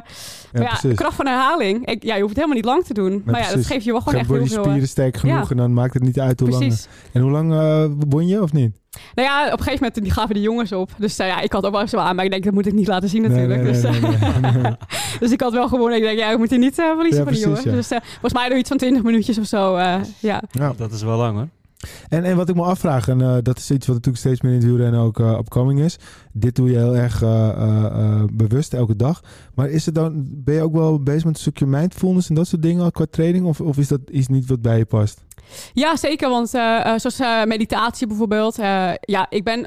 Ja, kracht van herhaling. Ik, ja, je hoeft het helemaal niet lang te doen. maar ja, dat geeft je wel gewoon Geen echt heel veel... eh, spieren sterk genoeg en dan maakt het niet uit hoe lang. En hoe lang eh won je of niet? Nou ja, op een gegeven moment die gaven die jongens op. Dus eh, ja, ik had ook wel zo aan, maar ik denk, dat moet ik niet laten zien natuurlijk. Nee, nee, dus, nee, eh, nee, nee. dus ik had wel gewoon, ik denk, ja, ik moet hier niet eh, verliezen Ja, van die precies, jongens. ja. Dus eh, volgens mij doe je iets van 20 minuutjes of zo. eh, ja. Ja. Dat is wel lang hoor. En, en wat ik me afvraag, en eh, dat is iets wat natuurlijk steeds meer in het wielrennen ook uh, upcoming is. Dit doe je heel erg eh, eh, eh, bewust elke dag. Maar is het dan, ben je ook wel bezig met een stukje mindfulness en dat soort dingen qua training? Of, of is dat iets niet wat bij je past? Ja, zeker. Want eh, eh, zoals eh, meditatie bijvoorbeeld. ja, ik ben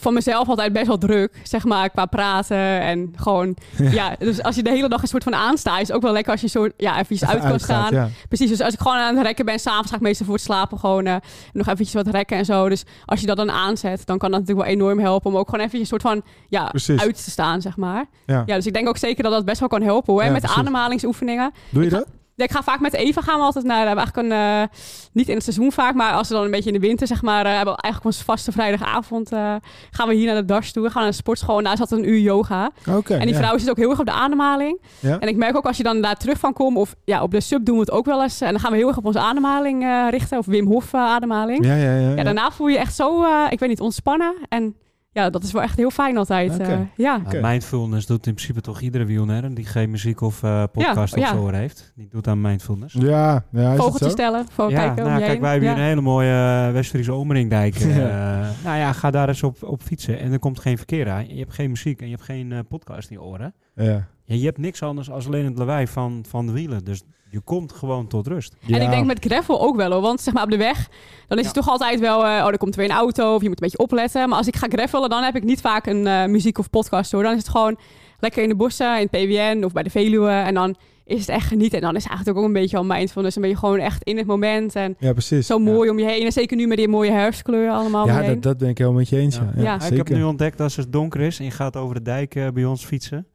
van mezelf altijd best wel druk, zeg maar, qua praten en gewoon, ja. dus als je de hele dag een soort van aanstaat, is het ook wel lekker als je soort, ja, even uit kan gaan. Ja. Precies, dus als ik gewoon aan het rekken ben, s'avonds ga ik meestal voor het slapen gewoon nog eventjes wat rekken en zo. Dus als je dat dan aanzet, dan kan dat natuurlijk wel enorm helpen om ook gewoon even een soort van, ja, Precies. uit te staan, zeg maar. Ja. Ja, dus ik denk ook zeker dat dat best wel kan helpen hoor, met precies. ademhalingsoefeningen. Doe je dat? Ja, ik ga vaak met Eva gaan we altijd naar, we hebben eigenlijk een, eh, niet in het seizoen vaak, maar als we dan een beetje in de winter zeg maar, eh, hebben we eigenlijk onze vaste vrijdagavond, eh, gaan we hier naar de Dars toe. We gaan naar de sportschool en daar zat een uur yoga. Oké. en die ja. vrouw zit ook heel erg op de ademhaling. Ja. En ik merk ook als je dan daar terug van komt, of ja, op de sub doen we het ook wel eens. En dan gaan we heel erg op onze ademhaling richten, of Wim Hof ademhaling. Ja. Ja, ja, daarna voel je je echt zo, ik weet niet, ontspannen. En ja, dat is wel echt heel fijn altijd. Eh, ja. Oké. mindfulness doet in principe toch iedere wielrenner die geen muziek of eh, podcast Ja, of ja. zo heeft. Die doet aan mindfulness. Ja, ja, is het Vogeltjes zo? stellen, voor ja, kijken om nou, je kijk, wij hebben Ja. hier een hele mooie uh, West-Friese Omringdijk. eh, nou ja, ga daar eens op, op fietsen en er komt geen verkeer aan. Je hebt geen muziek en je hebt geen eh, podcast in je oren. Ja. Ja, je hebt niks anders als alleen het lawaai van, van de wielen. Dus je komt gewoon tot rust. En Ja. ik denk met gravel ook wel hoor. Want zeg maar op de weg, dan is het toch altijd wel... eh, oh, er komt weer een auto of je moet een beetje opletten. Maar als ik ga gravelen, dan heb ik niet vaak een eh, muziek of podcast hoor. Dan is het gewoon lekker in de bossen, in het PWN of bij de Veluwe. En dan is het echt genieten. En dan is het eigenlijk ook een beetje al mindfulness. Dan ben je gewoon echt in het moment. En ja, precies. zo mooi om je heen. En zeker nu met die mooie herfstkleur allemaal Ja, dat, dat ben ik helemaal met je eens. Ja. Ja. Ja, Ja. Ja, ik heb nu ontdekt dat als het donker is en je gaat over de dijk bij ons fietsen.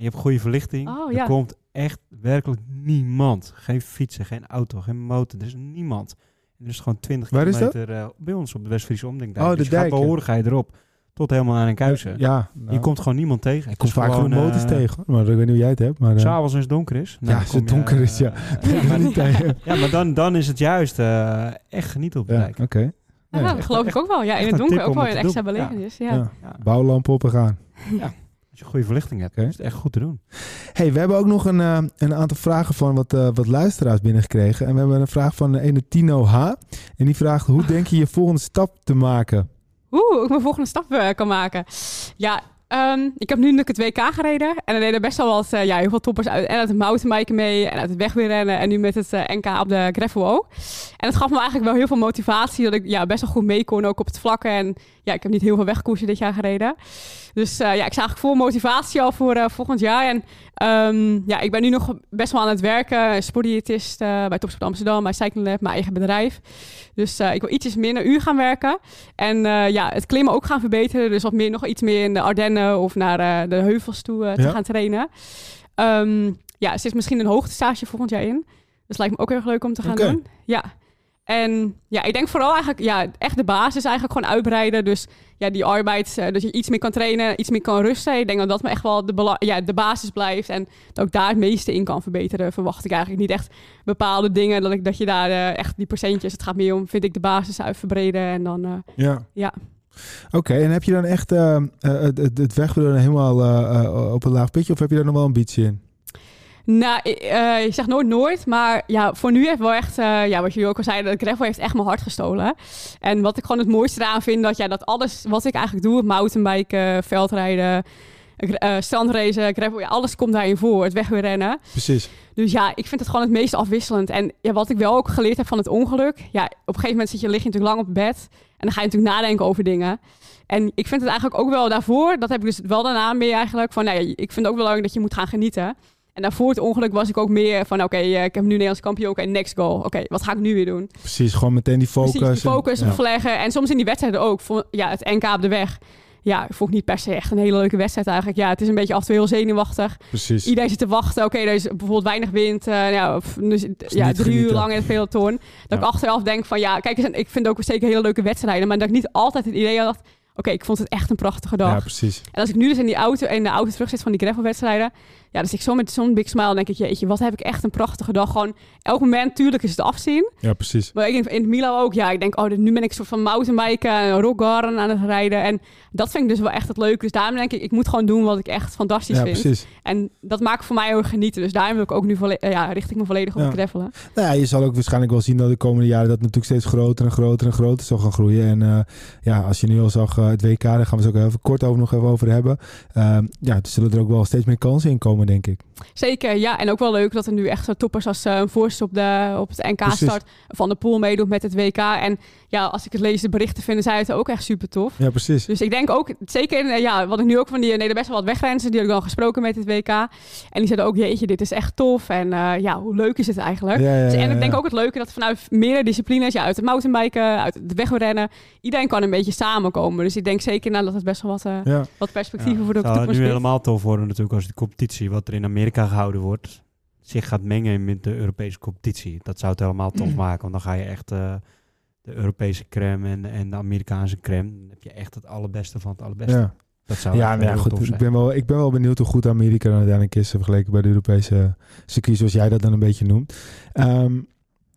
En je hebt goede verlichting. Oh, Er ja. komt echt werkelijk niemand. Geen fietsen, geen auto, geen motor. Er is niemand. En er is gewoon 20 Waar kilometer eh, bij ons op de West-Friese Omdingdijk. Oh, de dus je gaat dijk, ja. Horigheid erop. Tot helemaal aan een kuisen. Ja, nou, Je komt gewoon niemand tegen. ik kom vaak gewoon motors eh, tegen. Maar ik weet niet hoe jij het hebt. Maar, eh, S'avonds als het donker is. Ja, dan als het je, donker is, ja. er niet tegen. ja, maar dan, dan is het juist eh, echt genieten op de Ja, dijk. oké. Ja, Nee, dat echt- geloof ik ook wel. Ja, in het donker ook om wel een extra. Ja. belevenis. Ja. Ja. Ja. Bouwlampen op en gaan. Als je goede verlichting hebt, Oké. is het echt goed te doen. Hey, we hebben ook nog een, eh, een aantal vragen van wat, eh, wat luisteraars binnengekregen. En we hebben een vraag van eh, ene Tino H. En die vraagt, hoe denk je je volgende stap te maken? Oeh, hoe ik mijn volgende stap kan maken. Ja, ehm, ik heb nu natuurlijk het WK gereden. En er deden best wel wat, eh, ja, heel veel toppers uit. En uit het mountainbiken mee. En uit het wegweerrennen. En nu met het eh, NK op de gravel. En het gaf me eigenlijk wel heel veel motivatie. Dat ik ja, best wel goed mee kon, ook op het vlakken. En ja, ik heb niet heel veel wegkoersen dit jaar gereden. Dus eh, ja, ik zag eigenlijk vol motivatie al voor volgend jaar. En ehm, ja, ik ben nu nog best wel aan het werken. Sportdiëtist bij Topsport Amsterdam, bij Cycling Lab, mijn eigen bedrijf. Dus ik wil ietsjes minder uur gaan werken. En ja, het klimmen ook gaan verbeteren. Dus wat meer, nog iets meer in de Ardennen of naar eh, de heuvels toe eh, te Ja. gaan trainen. Ehm, ja, er zit misschien een hoogtestage volgend jaar in. Dus lijkt me ook heel erg leuk om te gaan doen. Ja. En ja, ik denk vooral eigenlijk, ja, echt de basis eigenlijk gewoon uitbreiden. Dus ja, die arbeid, eh, dat je iets meer kan trainen, iets meer kan rusten. Ik denk dat dat me echt wel de, ja, de basis blijft. En dat ik daar het meeste in kan verbeteren, verwacht ik eigenlijk niet echt bepaalde dingen. Dat, ik, dat je daar echt die procentjes, het gaat meer om, vind ik, de basis uit verbreden. En dan, Ja. Ja. Oké, en heb je dan echt eh, eh, het, het, helemaal eh, op een laag pitje? Of heb je daar nog wel ambitie in? Nou, ik, zeg nooit nooit, maar ja, voor nu heeft wel echt, ja, wat jullie ook al zeiden, de gravel heeft echt mijn hart gestolen. En wat ik gewoon het mooiste eraan vind, dat, ja, dat alles wat ik eigenlijk doe, mountainbiken, veldrijden, uh, strandracen, gravel, ja, alles komt daarin voor, het wegweerrennen. Precies. Dus ja, ik vind het gewoon het meest afwisselend. En ja, wat ik wel ook geleerd heb van het ongeluk, ja, op een gegeven moment zit je, lig je natuurlijk lang op bed en dan ga je natuurlijk nadenken over dingen. En ik vind het eigenlijk ook wel daarvoor, dat heb ik dus wel daarna meer eigenlijk, van nee, ik vind het ook belangrijk dat je moet gaan genieten. En daarvoor het ongeluk was ik ook meer van, oké, eh, ik heb nu Nederlands kampioen, oké, next goal. Oké, wat ga ik nu weer doen? Precies, gewoon meteen die focus. Precies, die focus en- ja. opleggen. En soms in die wedstrijden ook. Voor, ja, het NK op de weg. Ja, ik vond niet per se echt een hele leuke wedstrijd eigenlijk. Ja, het is een beetje af en toe heel zenuwachtig. Precies. Iedereen zit te wachten. Oké, er is bijvoorbeeld weinig wind. ja, of, dus, ja drie uur lang in het peloton. Dat ik achteraf denk van, ja, kijk ik vind ook zeker hele leuke wedstrijden. Maar dat ik niet altijd het idee had, oké, ik vond het echt een prachtige dag. Ja, precies. En als ik nu dus in die auto, in de auto terug zit van die gravelwedstrijden, Ja, dus ik zo met zo'n big smile denk ik, jeetje, wat heb ik echt een prachtige dag. Gewoon elk moment, tuurlijk is het afzien. Ja, precies. Maar ik in, in het Milo ook, ja, ik denk, oh, nu ben ik soort van mountainbiken en rockgarden aan het rijden. En dat vind ik dus wel echt het leuke. Dus daarom denk ik, ik moet gewoon doen wat ik echt fantastisch Ja, vind. precies. En dat maakt voor mij heel erg genieten. Dus daarom wil ik ook nu eh, ja, richt ik me volledig op Ja. het gravelen. Nou ja, je zal ook waarschijnlijk wel zien dat de komende jaren dat natuurlijk steeds groter en groter en groter zal gaan groeien. En eh, ja, als je nu al zag, eh, het WK, daar gaan we het ook even kort over nog even over hebben. Ehm, ja, er zullen er ook wel steeds meer kansen in komen, denk ik. Zeker, ja. En ook wel leuk dat er nu echt zo toppers als eh Voorst op, de, op het NK Precies. start. Van de Poel meedoet met het WK. En ja, als ik het lees, de berichten vinden zij het ook echt super tof. Ja, precies. Dus ik denk ook, zeker, in, eh, ja, wat ik nu ook van die, nee, er best wel wat wegrenzen, die heb ik al gesproken met het WK. En die zeiden ook, jeetje, dit is echt tof. En eh, ja, hoe leuk is het eigenlijk? Ja, ja, Dus, en ja, ik denk ook het leuke dat vanuit meerdere disciplines, ja, uit het mountainbiken, uit het wegrennen, iedereen kan een beetje samenkomen. Dus ik denk zeker nou, dat het best wel wat, eh, Ja. wat perspectieven Ja, voor de het zou toekomst nu biedt. helemaal tof worden natuurlijk als die competitie wat er in Amerika gehouden wordt zich gaat mengen met de Europese competitie. Dat zou het helemaal tof maken, want dan ga je echt eh, de Europese crème en, en de Amerikaanse crème. Dan heb je echt het allerbeste van het allerbeste. Ja, Dat zou ja nou goed. tof Ik zijn. ben, wel, ik ben wel benieuwd hoe goed Amerika dan uiteindelijk is eh, vergeleken bij de Europese circuits, zoals jij dat dan een beetje noemt. Ehm,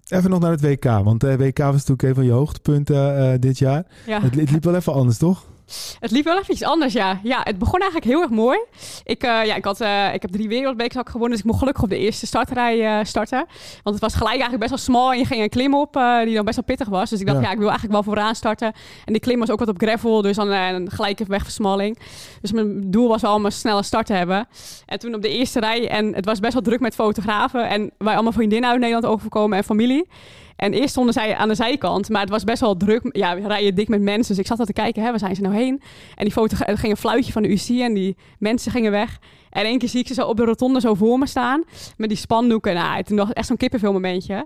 even nog naar het WK, want de WK was natuurlijk een van je hoogtepunten eh, dit jaar. Ja. Het liep wel even anders, toch? Het liep wel even iets anders, ja. Ja, het begon eigenlijk heel erg mooi. Ik, eh, ja, ik, had, eh, ik heb drie wereldbekerzakken gewonnen, dus ik mocht gelukkig op de eerste startrij eh, starten. Want het was gelijk eigenlijk best wel smal en je ging een klim op die dan best wel pittig was. Dus ik dacht, Ja. ja, ik wil eigenlijk wel vooraan starten. En die klim was ook wat op gravel, dus dan een gelijke wegversmalling. Dus mijn doel was wel om een snelle start te hebben. En toen op de eerste rij, en het was best wel druk met fotografen. En wij allemaal vriendinnen uit Nederland overgekomen en familie. En eerst stonden zij aan de zijkant, maar het was best wel druk. Ja, we rijden dik met mensen. Dus ik zat al te kijken, hè, waar zijn ze nou heen? En die foto er ging een fluitje van de UC en die mensen gingen weg. En in één keer zie ik ze zo op de rotonde zo voor me staan. Met die spandoeken. Nou, toen was het echt zo'n kippenvel momentje.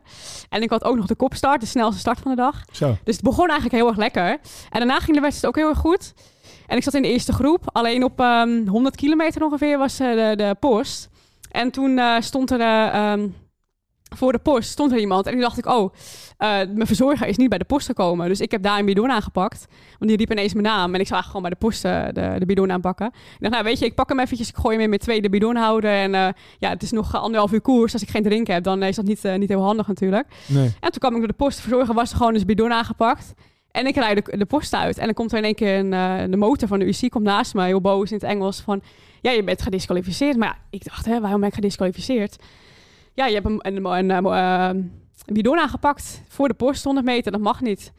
En ik had ook nog de kopstart, de snelste start van de dag. Zo. Dus het begon eigenlijk heel erg lekker. En daarna ging de wedstrijd ook heel erg goed. En ik zat in de eerste groep. Alleen op ehm 100 kilometer ongeveer was eh, de, de post. En toen eh, stond er... eh, ehm, voor de post stond er iemand. En toen dacht ik, oh, eh, mijn verzorger is niet bij de post gekomen. Dus ik heb daar een bidon aangepakt. Want die riep ineens mijn naam. En ik zou eigenlijk gewoon bij de post eh, de, de bidon aanpakken. Ik dacht, nou weet je, ik pak hem eventjes. Ik gooi hem in mijn tweede bidonhouder. En eh, ja, het is nog anderhalf uur koers. Als ik geen drinken heb, dan is dat niet, niet heel handig natuurlijk. Nee. En toen kwam ik door de post. De verzorger was er gewoon dus bidon aangepakt. En ik rijd de, de post uit. En dan komt er in één keer een, de motor van de UC komt naast me. Heel boos in het Engels van... Ja, je bent gedisqualificeerd. Maar ja, ik dacht, hè, waarom ben ik gedisqualificeerd? Ja, je hebt een, een, een, een, eh, een bidon aangepakt voor de post 100 meter. Dat mag niet.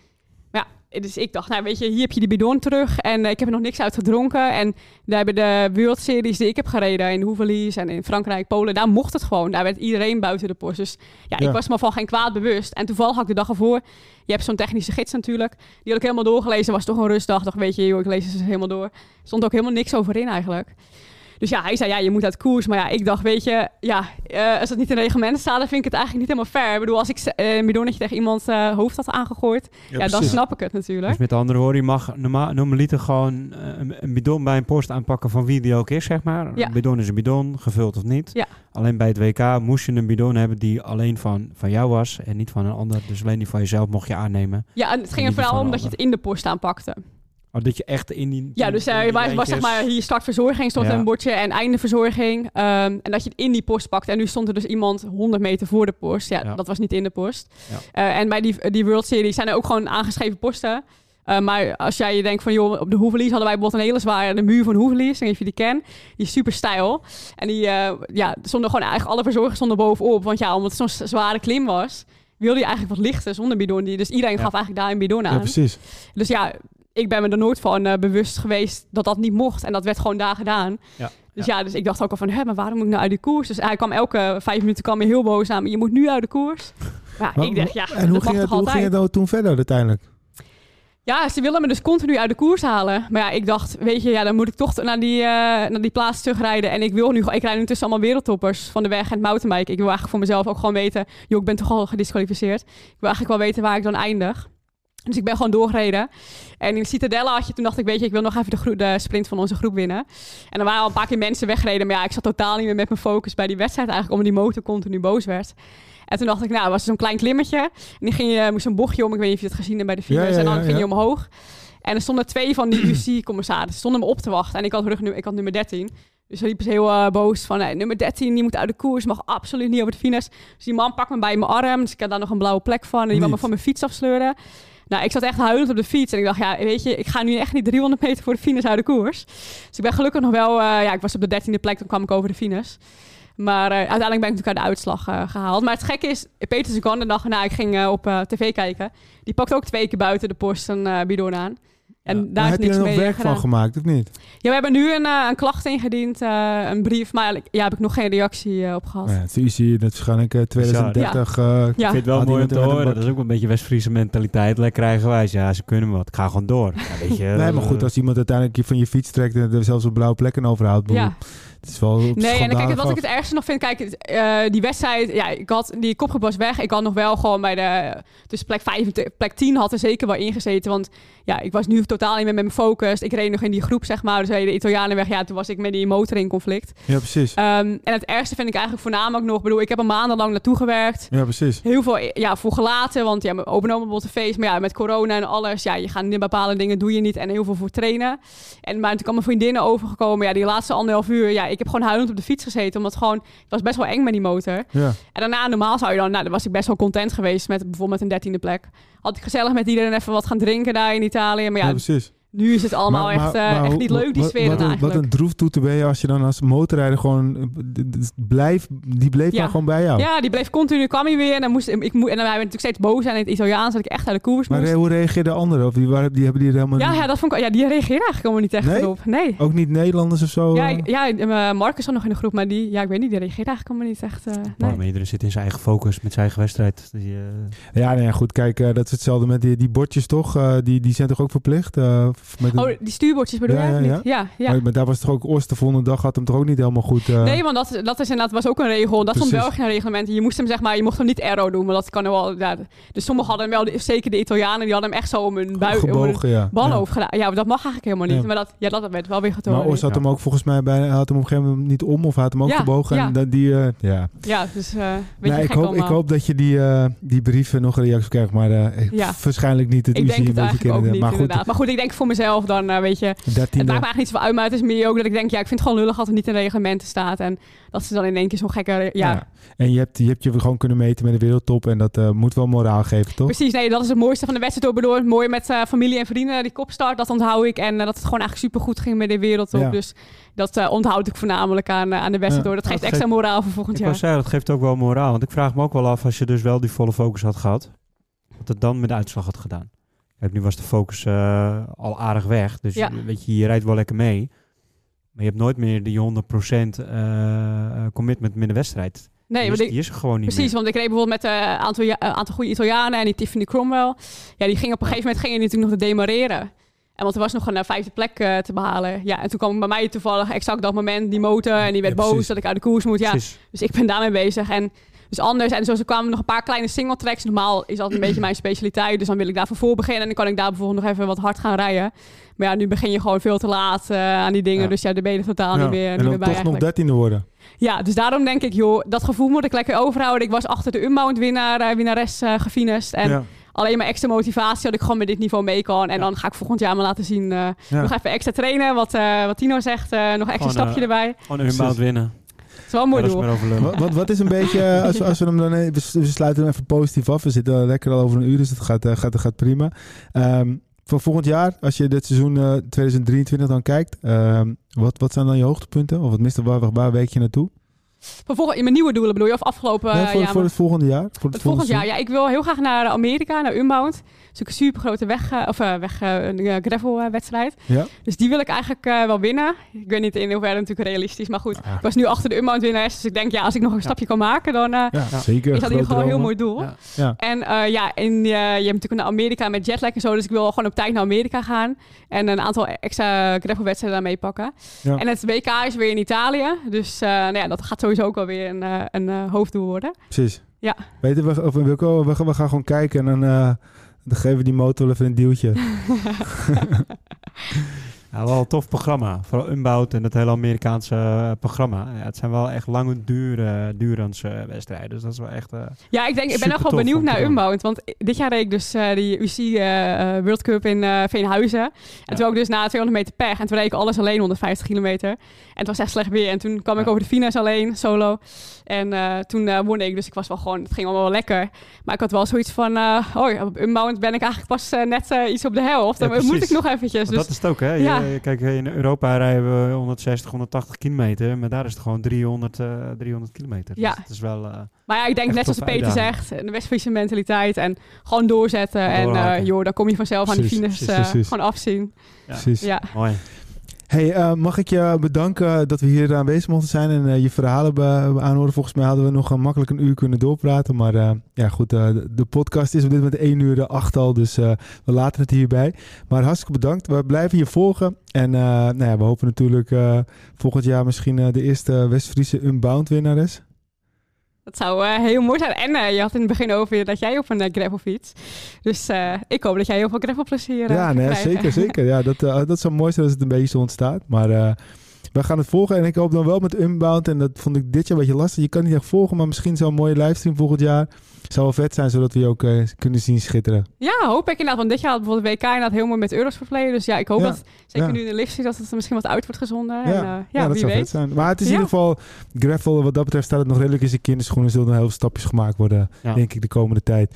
Maar ja, dus ik dacht, nou weet je, hier heb je die bidon terug. En eh, ik heb er nog niks uit gedronken. En daar hebben de World Series die ik heb gereden in Houvelis en in Frankrijk, Polen, daar mocht het gewoon. Daar werd iedereen buiten de post. Dus ja, Ja. ik was me van geen kwaad bewust. En toevallig had ik de dag ervoor, je hebt zo'n technische gids natuurlijk. Die had ik helemaal doorgelezen, was toch een rustdag. Dacht, weet je, joh, ik lees het helemaal door. Stond ook helemaal niks over in eigenlijk. Dus ja, hij zei, ja, je moet uit koers. Maar ja, ik dacht, weet je, ja, eh, als het niet in de reglementen staat, dan vind ik het eigenlijk niet helemaal fair. Ik bedoel, als ik eh, een bidonnetje tegen iemand eh, hoofd had aangegooid, ja, dan snap ik het natuurlijk. Dus met andere woorden, je mag normaal, normaliter gewoon een, een bidon bij een post aanpakken van wie die ook is, zeg maar. Ja. Een bidon is een bidon, gevuld of niet. Ja. Alleen bij het WK moest je een bidon hebben die alleen van, van jou was en niet van een ander. Dus alleen die van jezelf mocht je aannemen. Ja, en het ging er vooral om dat je het in de post aanpakte. Oh, dat je echt in die... Ja, dus in eh was, was zeg maar hier startverzorging, stond Ja. er een bordje en eindeverzorging. Ehm, en dat je het in die post pakte. En nu stond er dus iemand 100 meter voor de post. Ja, Ja. dat was niet in de post. Ja. Eh, en bij die, die World Series zijn er ook gewoon aangeschreven posten. Eh, maar als jij je denkt van, joh, op de Hoevelies hadden wij bijvoorbeeld een hele zware, de muur van Hoevelies, ik weet niet of je die kent, die is super stijl. En die, ja, er stonden gewoon eigenlijk alle verzorgers stonden bovenop. Want ja, omdat het zo'n zware klim was, wilde je eigenlijk wat lichter zonder bidon. Die- Dus iedereen Ja. gaf eigenlijk daar een bidon aan. Ja, precies. Dus ja, ik ben me er nooit van eh, bewust geweest dat dat niet mocht. En dat werd gewoon daar gedaan. Ja. Dus ja. dus ik dacht ook al van, hè, maar waarom moet ik nou uit de koers? Dus hij kwam elke vijf minuten kwam heel boos aan me. Je moet nu uit de koers. Ja, Maar- ik dacht, ja, en hoe ging, het, hoe ging het dan toen verder uiteindelijk? Ja, ze willen me dus continu uit de koers halen. Maar ja, ik dacht, weet je, ja, dan moet ik toch naar die, eh, naar die plaats terugrijden. En ik wil nu, ik rijd nu tussen allemaal wereldtoppers van de weg en het mountainbike. Ik wil eigenlijk voor mezelf ook gewoon weten, joh, ik ben toch al gedisqualificeerd. Ik wil eigenlijk wel weten waar ik dan eindig. Dus ik ben gewoon doorgereden. En in Citadella had je, toen dacht ik, weet je, ik wil nog even de, de sprint van onze groep winnen. En er waren al een paar keer mensen weggereden. Maar ja, ik zat totaal niet meer met mijn focus bij die wedstrijd eigenlijk, omdat die motor continu boos werd. En toen dacht ik, nou, het was zo'n klein klimmetje. En die ging je, moest een bochtje om. Ik weet niet of je het gezien hebt bij de files. en dan ging je omhoog. En er stonden twee van die UC-commissarissen stonden me op te wachten. En ik had, rug, ik had nummer 13. Dus hij liep ze heel eh, boos van, eh, nummer 13, die moet uit de koers, mag absoluut niet over de finish. Dus die man pakt me bij mijn arm, dus ik had daar nog een blauwe plek van. En die wou me van mijn fiets afsleuren. Nou, ik zat echt huilend op de fiets. En ik dacht, ja, weet je, ik ga nu echt niet 300 meter voor de finish uit de koers. Dus ik ben gelukkig nog wel, eh, ja, ik was op de 13e plek, toen kwam ik over de finish. Maar eh, uiteindelijk ben ik natuurlijk uit de uitslag eh, gehaald. Maar het gekke is, Peter Sagan, de dag erna, ik ging eh, op eh, tv kijken. Die pakt ook twee keer buiten de post een eh, bidon aan. En Maar daar is heb je niks er nog werk gedaan. van gemaakt, of niet? Ja, we hebben nu een, een klacht ingediend, eh, een brief. Maar ja, ja, heb ik nog geen reactie op gehad. Nou ja, het is easy, dat is waarschijnlijk eh, 2030. eh, Ja. Ik vind het wel mooi om te horen. een Dat is ook een beetje West-Friese mentaliteit. Lekker eigenwijs. Ja, ze kunnen wat. Ik ga gewoon door. Ja, weet je, nee, maar goed, als iemand uiteindelijk je van je fiets trekt en er zelfs op blauwe plekken overhoudt. Ja. Het is wel Nee, en kijk, wat ik het ergste nog vind, kijk, eh, die wedstrijd, ja, ik had die kopgroep was weg. Ik had nog wel gewoon bij de, dus plek 5 en te- plek 10 had er zeker wel ingezeten. Want ja, ik was nu totaal niet meer met mijn focus. Ik reed nog in die groep, zeg maar. Dus de Italianen weg. Ja, toen was ik met die motor in conflict. Ja, precies. Ehm, en het ergste vind ik eigenlijk voornamelijk nog, bedoel, ik heb er maandenlang naartoe gewerkt. Ja, precies. Heel veel ja, voor gelaten, want ja, op de feest. Maar ja, met corona en alles, ja, je gaat niet bepaalde dingen doe je niet. En heel veel voor trainen. En maar toen kwam mijn vriendinnen overgekomen. Ja, die laatste anderhalf uur, ja, ik heb gewoon huilend op de fiets gezeten. Omdat gewoon, het was best wel eng met die motor. Ja. En daarna, normaal zou je dan, nou, dan was ik best wel content geweest met bijvoorbeeld met een dertiende plek. Had ik gezellig met iedereen even wat gaan drinken daar in Italië. Maar Ja, ja, precies. Nu is het allemaal Maar- echt, maar- eh, maar echt niet leuk, die wat- sfeer wat, dan een- eigenlijk. Wat een droeftoeter ben je als je dan als motorrijder gewoon... eh, d- d- Blijf, die bleef Ja. dan gewoon bij jou. Ja, die bleef continu, kwam hij weer. En dan, moest, ik, en dan hij werd natuurlijk steeds boos in het Italiaans, dat ik echt uit de koers Maar moest. eh, hoe reageerden de anderen? Of die, waar, die hebben die er helemaal Ja, niet- ja, dat vond ik, ja, die reageerde eigenlijk helemaal niet echt Nee? erop. Nee. Ook niet Nederlanders of zo? Ja, ik- ja eh, Marcus zat nog in de groep, maar die, ja, ik weet niet, die reageerde eigenlijk helemaal niet echt. nee. Maar iedereen zit in zijn eigen focus met zijn eigen wedstrijd. Die, eh, Ja, nee, ja, goed. Kijk, dat is hetzelfde met die, die bordjes toch? Eh, die, die zijn toch ook verplicht? Met een- Oh, die stuurbordjes bedoel Ja, je? ja, niet? ja. ja, ja. Maar, maar daar was toch ook Oost de volgende dag had hem toch ook niet helemaal goed. eh, Nee, want dat, dat is inderdaad was ook een regel. Dat stond Precies. België een reglement. Je moest hem zeg maar, je mocht hem niet aero doen, maar dat kan wel. Ja, dus sommigen hadden hem wel, zeker de Italianen, die hadden hem echt zo om hun bui, om hun gebogen, ja. bal ja. over gedaan. Ja, dat mag eigenlijk helemaal niet. Ja. Maar dat, ja, dat werd wel weer getoond. Maar Oost had Ja. hem ook volgens mij bij, hij had hem op een gegeven moment niet om of had hem ook Ja, gebogen. ja. En dat die, eh, ja. Ja, dus eh weet Nee, je ik, gek hoop, ik hoop dat je die, die brieven nog een reactie krijgt, maar eh, ik- Ja. waarschijnlijk niet. Het ik UCI denk het eigenlijk ook niet, Maar goed, inderdaad. Maar goed, ik denk voor mezelf dan, eh, weet je... Het 13e. maakt me eigenlijk niet zoveel uit, maar het is meer ook dat ik denk... Ja, ik vind het gewoon lullig als het niet in reglementen staat. En dat ze dan in één keer zo'n gekke... Ja, Ja. En je hebt, je hebt je gewoon kunnen meten met de wereldtop en dat eh, moet wel moraal geven, toch? Precies, nee, dat is het mooiste van de wedstrijd. Door bedoel, mooi met eh, familie en vrienden, die kopstart, dat onthoud ik. En dat het gewoon eigenlijk super goed ging met de wereldtop. Ja. Dus dat eh, onthoud ik voornamelijk aan, aan de wedstrijd Ja. door. Dat geeft Dat extra moraal voor volgend ik jaar. zeggen, dat geeft ook wel moraal. Want ik vraag me ook wel af, als je dus wel die volle focus had gehad, wat het dan met de uitslag had gedaan. Kijk, nu was de focus eh, al aardig weg. Dus Ja. weet je, je rijdt wel lekker mee. Maar je hebt nooit meer die 100% eh, commitment met de wedstrijd. Nee, die, want is, ik, die is er gewoon niet precies, want ik reed bijvoorbeeld met een aantal, een aantal goede Italianen en die Tiffany Cromwell. Ja, die ging op een gegeven moment gingen natuurlijk nog te demareren. En want er was nog een eh, vijfde plek eh, te behalen. Ja, en toen kwam bij mij toevallig exact dat moment die motor en die werd Ja, boos dat ik uit de koers moet. Ja, Precies. Dus ik ben daarmee bezig. En dus anders. En zo kwamen nog een paar kleine single tracks. Normaal is dat een beetje mijn specialiteit. Dus dan wil ik daarvoor voor beginnen. En dan kan ik daar bijvoorbeeld nog even wat hard gaan rijden. Maar ja, nu begin je gewoon veel te laat eh, aan die dingen. Ja. Dus ja, daar ben je er totaal Ja. niet meer, en dan meer bij toch nog dertiende worden. Ja, dus daarom denk ik, joh, dat gevoel moet ik lekker overhouden. Ik was achter de Unbound winnaar, eh, winnares eh gefinest. En ja. alleen maar extra motivatie dat ik gewoon met dit niveau mee kan. En Ja. dan ga ik volgend jaar maar laten zien. eh, Ja. Nog even extra trainen, wat, eh, wat Tino zegt. eh, nog extra Gewoon, stapje erbij. Gewoon een inbound winnen. Het is wel een mooi doel. Wat, wat, wat is een beetje, eh, als we, als we hem dan, eh, we, sluiten hem even positief af. We zitten lekker al over een uur, dus het gaat, eh, gaat, gaat prima. Ehm, voor volgend jaar, als je dit seizoen eh, 2023 dan kijkt, ehm, wat, wat zijn dan je hoogtepunten? Of wat minste, waar, waar week je naartoe? Vervolgens in mijn nieuwe doelen bedoel je? Of afgelopen Nee, eh, voor, jaar? voor het volgende jaar? Voor het, Het volgend jaar, ja. Ik wil heel graag naar Amerika, naar Unbound. Dat is ook een super grote weg, eh, of eh, weg, eh, een eh, gravel eh, wedstrijd. Ja? Dus die wil ik eigenlijk eh, wel winnen. Ik weet niet in hoeverre natuurlijk realistisch, maar goed. Ja. Ik was nu achter de Unbound winnares, dus ik denk ja, als ik nog een stapje kan maken, dan eh, zeker. is dat in ieder geval een heel mooi doel. Ja. Ja. En eh, ja, en, eh, je hebt natuurlijk naar Amerika met jetlag en zo, dus ik wil gewoon op tijd naar Amerika gaan. En een aantal extra gravelwedstrijden daarmee pakken. Ja. En het WK is weer in Italië, dus eh, nou ja, dat gaat sowieso ook wel weer een, eh, een eh, hoofddoel worden. Precies. Ja. Weet je, we, of, Wilco, we, gaan- we gaan gewoon kijken en dan, eh, dan geven we die motor even een duwtje. Ja, wel een tof programma. Vooral Unbound en het hele Amerikaanse eh, programma. Ja, het zijn wel echt lange dure, durance eh, wedstrijden. Dus dat is wel echt... eh, Ja, ik denk, ik ben nog wel benieuwd naar. Unbound. Want dit jaar reed ik dus die UC World Cup in Veenhuizen. En toen ik dus na 200 meter pech. En toen reed ik alles alleen 150 kilometer. En het was echt slecht weer. En toen kwam ik over de finales alleen, solo. En eh, toen eh, won ik. Dus ik was wel gewoon, het ging allemaal wel lekker. Maar ik had wel zoiets van, eh, oh, op Unbound ben ik eigenlijk pas net iets op de helft. Ja, Dan moet ik nog eventjes. want Dus dat is het ook, hè? Je- Ja. je- kijk, in Europa rijden we 160, 180 kilometer. Maar daar is het gewoon 300, eh 300 kilometer. Ja. Dus het is wel... eh, Maar ja, ik denk Echt net zoals Peter uitdaging. zegt, de West-Friese mentaliteit en gewoon doorzetten. En Doorhaken. eh, joh, dan kom je vanzelf aan die finish precies, precies. gewoon afzien. ja, Precies. Ja. mooi. Hey, eh, mag ik je bedanken dat we hier aanwezig mochten zijn en eh, je verhalen aanhoren. Volgens mij hadden we nog een makkelijk een uur kunnen doorpraten. Maar ja, goed, de, podcast is op dit moment 1 uur de 8 al, dus we laten het hierbij. Maar hartstikke bedankt. We blijven je volgen. En nou ja, we hopen natuurlijk volgend jaar misschien de eerste West-Friese Unbound winnares. Dat zou eh, heel mooi zijn. En eh, je had in het begin over dat jij op een uh, gravelfiets. Dus eh, ik hoop dat jij heel veel gravelplezier eh, Ja, nee, krijgen. zeker, zeker. Ja, dat, eh, dat zou mooi zijn als het een beetje zo ontstaat. Maar eh, we gaan het volgen. En ik hoop dan wel met Unbound. En dat vond ik dit jaar een beetje lastig. Je kan niet echt volgen, maar misschien zo'n mooie livestream volgend jaar. Zou wel vet zijn, zodat we je ook eh, kunnen zien schitteren. Ja, hoop ik inderdaad. Want dit jaar had bijvoorbeeld WK inderdaad heel mooi met Euro's verleden. Dus ja, ik hoop Ja, dat, zeker ja. nu in de lift zit, dat het er misschien wat uit wordt gezonden. Ja, en, eh, ja, Ja, dat wie zou weet. vet zijn. Maar het is in ieder geval gravel. Wat dat betreft staat het nog redelijk in zijn kinderschoenen. Er zullen nog heel veel stapjes gemaakt worden, Ja. denk ik, de komende tijd.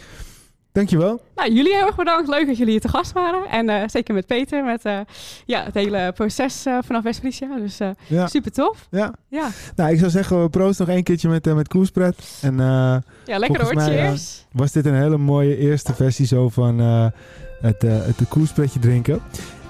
Dankjewel. Nou, jullie heel erg bedankt. Leuk dat jullie hier te gast waren. En eh, zeker met Peter, met eh, ja, het hele proces eh, vanaf West-Friesia. Dus eh, Ja, super tof. ja. Ja, Nou, ik zou zeggen, we proosten nog één keertje met, met Koerspret. En eh, ja lekker hoor. Mij. Cheers. was dit een hele mooie eerste versie zo van eh, het, eh het koerspretje drinken.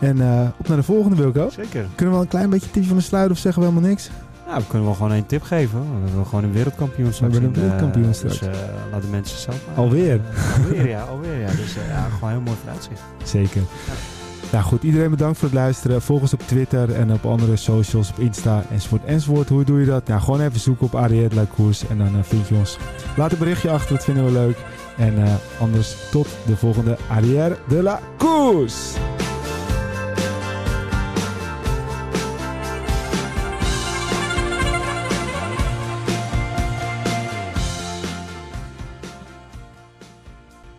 En eh, op naar de volgende, Wilco. Zeker. Kunnen we wel een klein beetje tipje van de sluit of zeggen we helemaal niks? Ja, we kunnen wel gewoon één tip geven. hoor. We hebben gewoon een wereldkampioen straks. hebben een in, eh, wereldkampioen straks. Dus eh, laat de mensen zelf maar- Alweer? Alweer, ja. Alweer, ja. Dus eh, ja, gewoon heel mooi vooruitzicht. Zeker. Nou goed, iedereen bedankt voor het luisteren. Volg ons op Twitter en op andere socials, op Insta enzovoort enzovoort. Hoe doe je dat? Nou, gewoon even zoeken op Ariette La Koers en dan vind je ons. Laat een berichtje achter, dat vinden we leuk. En anders tot de volgende Arrière de la Koers.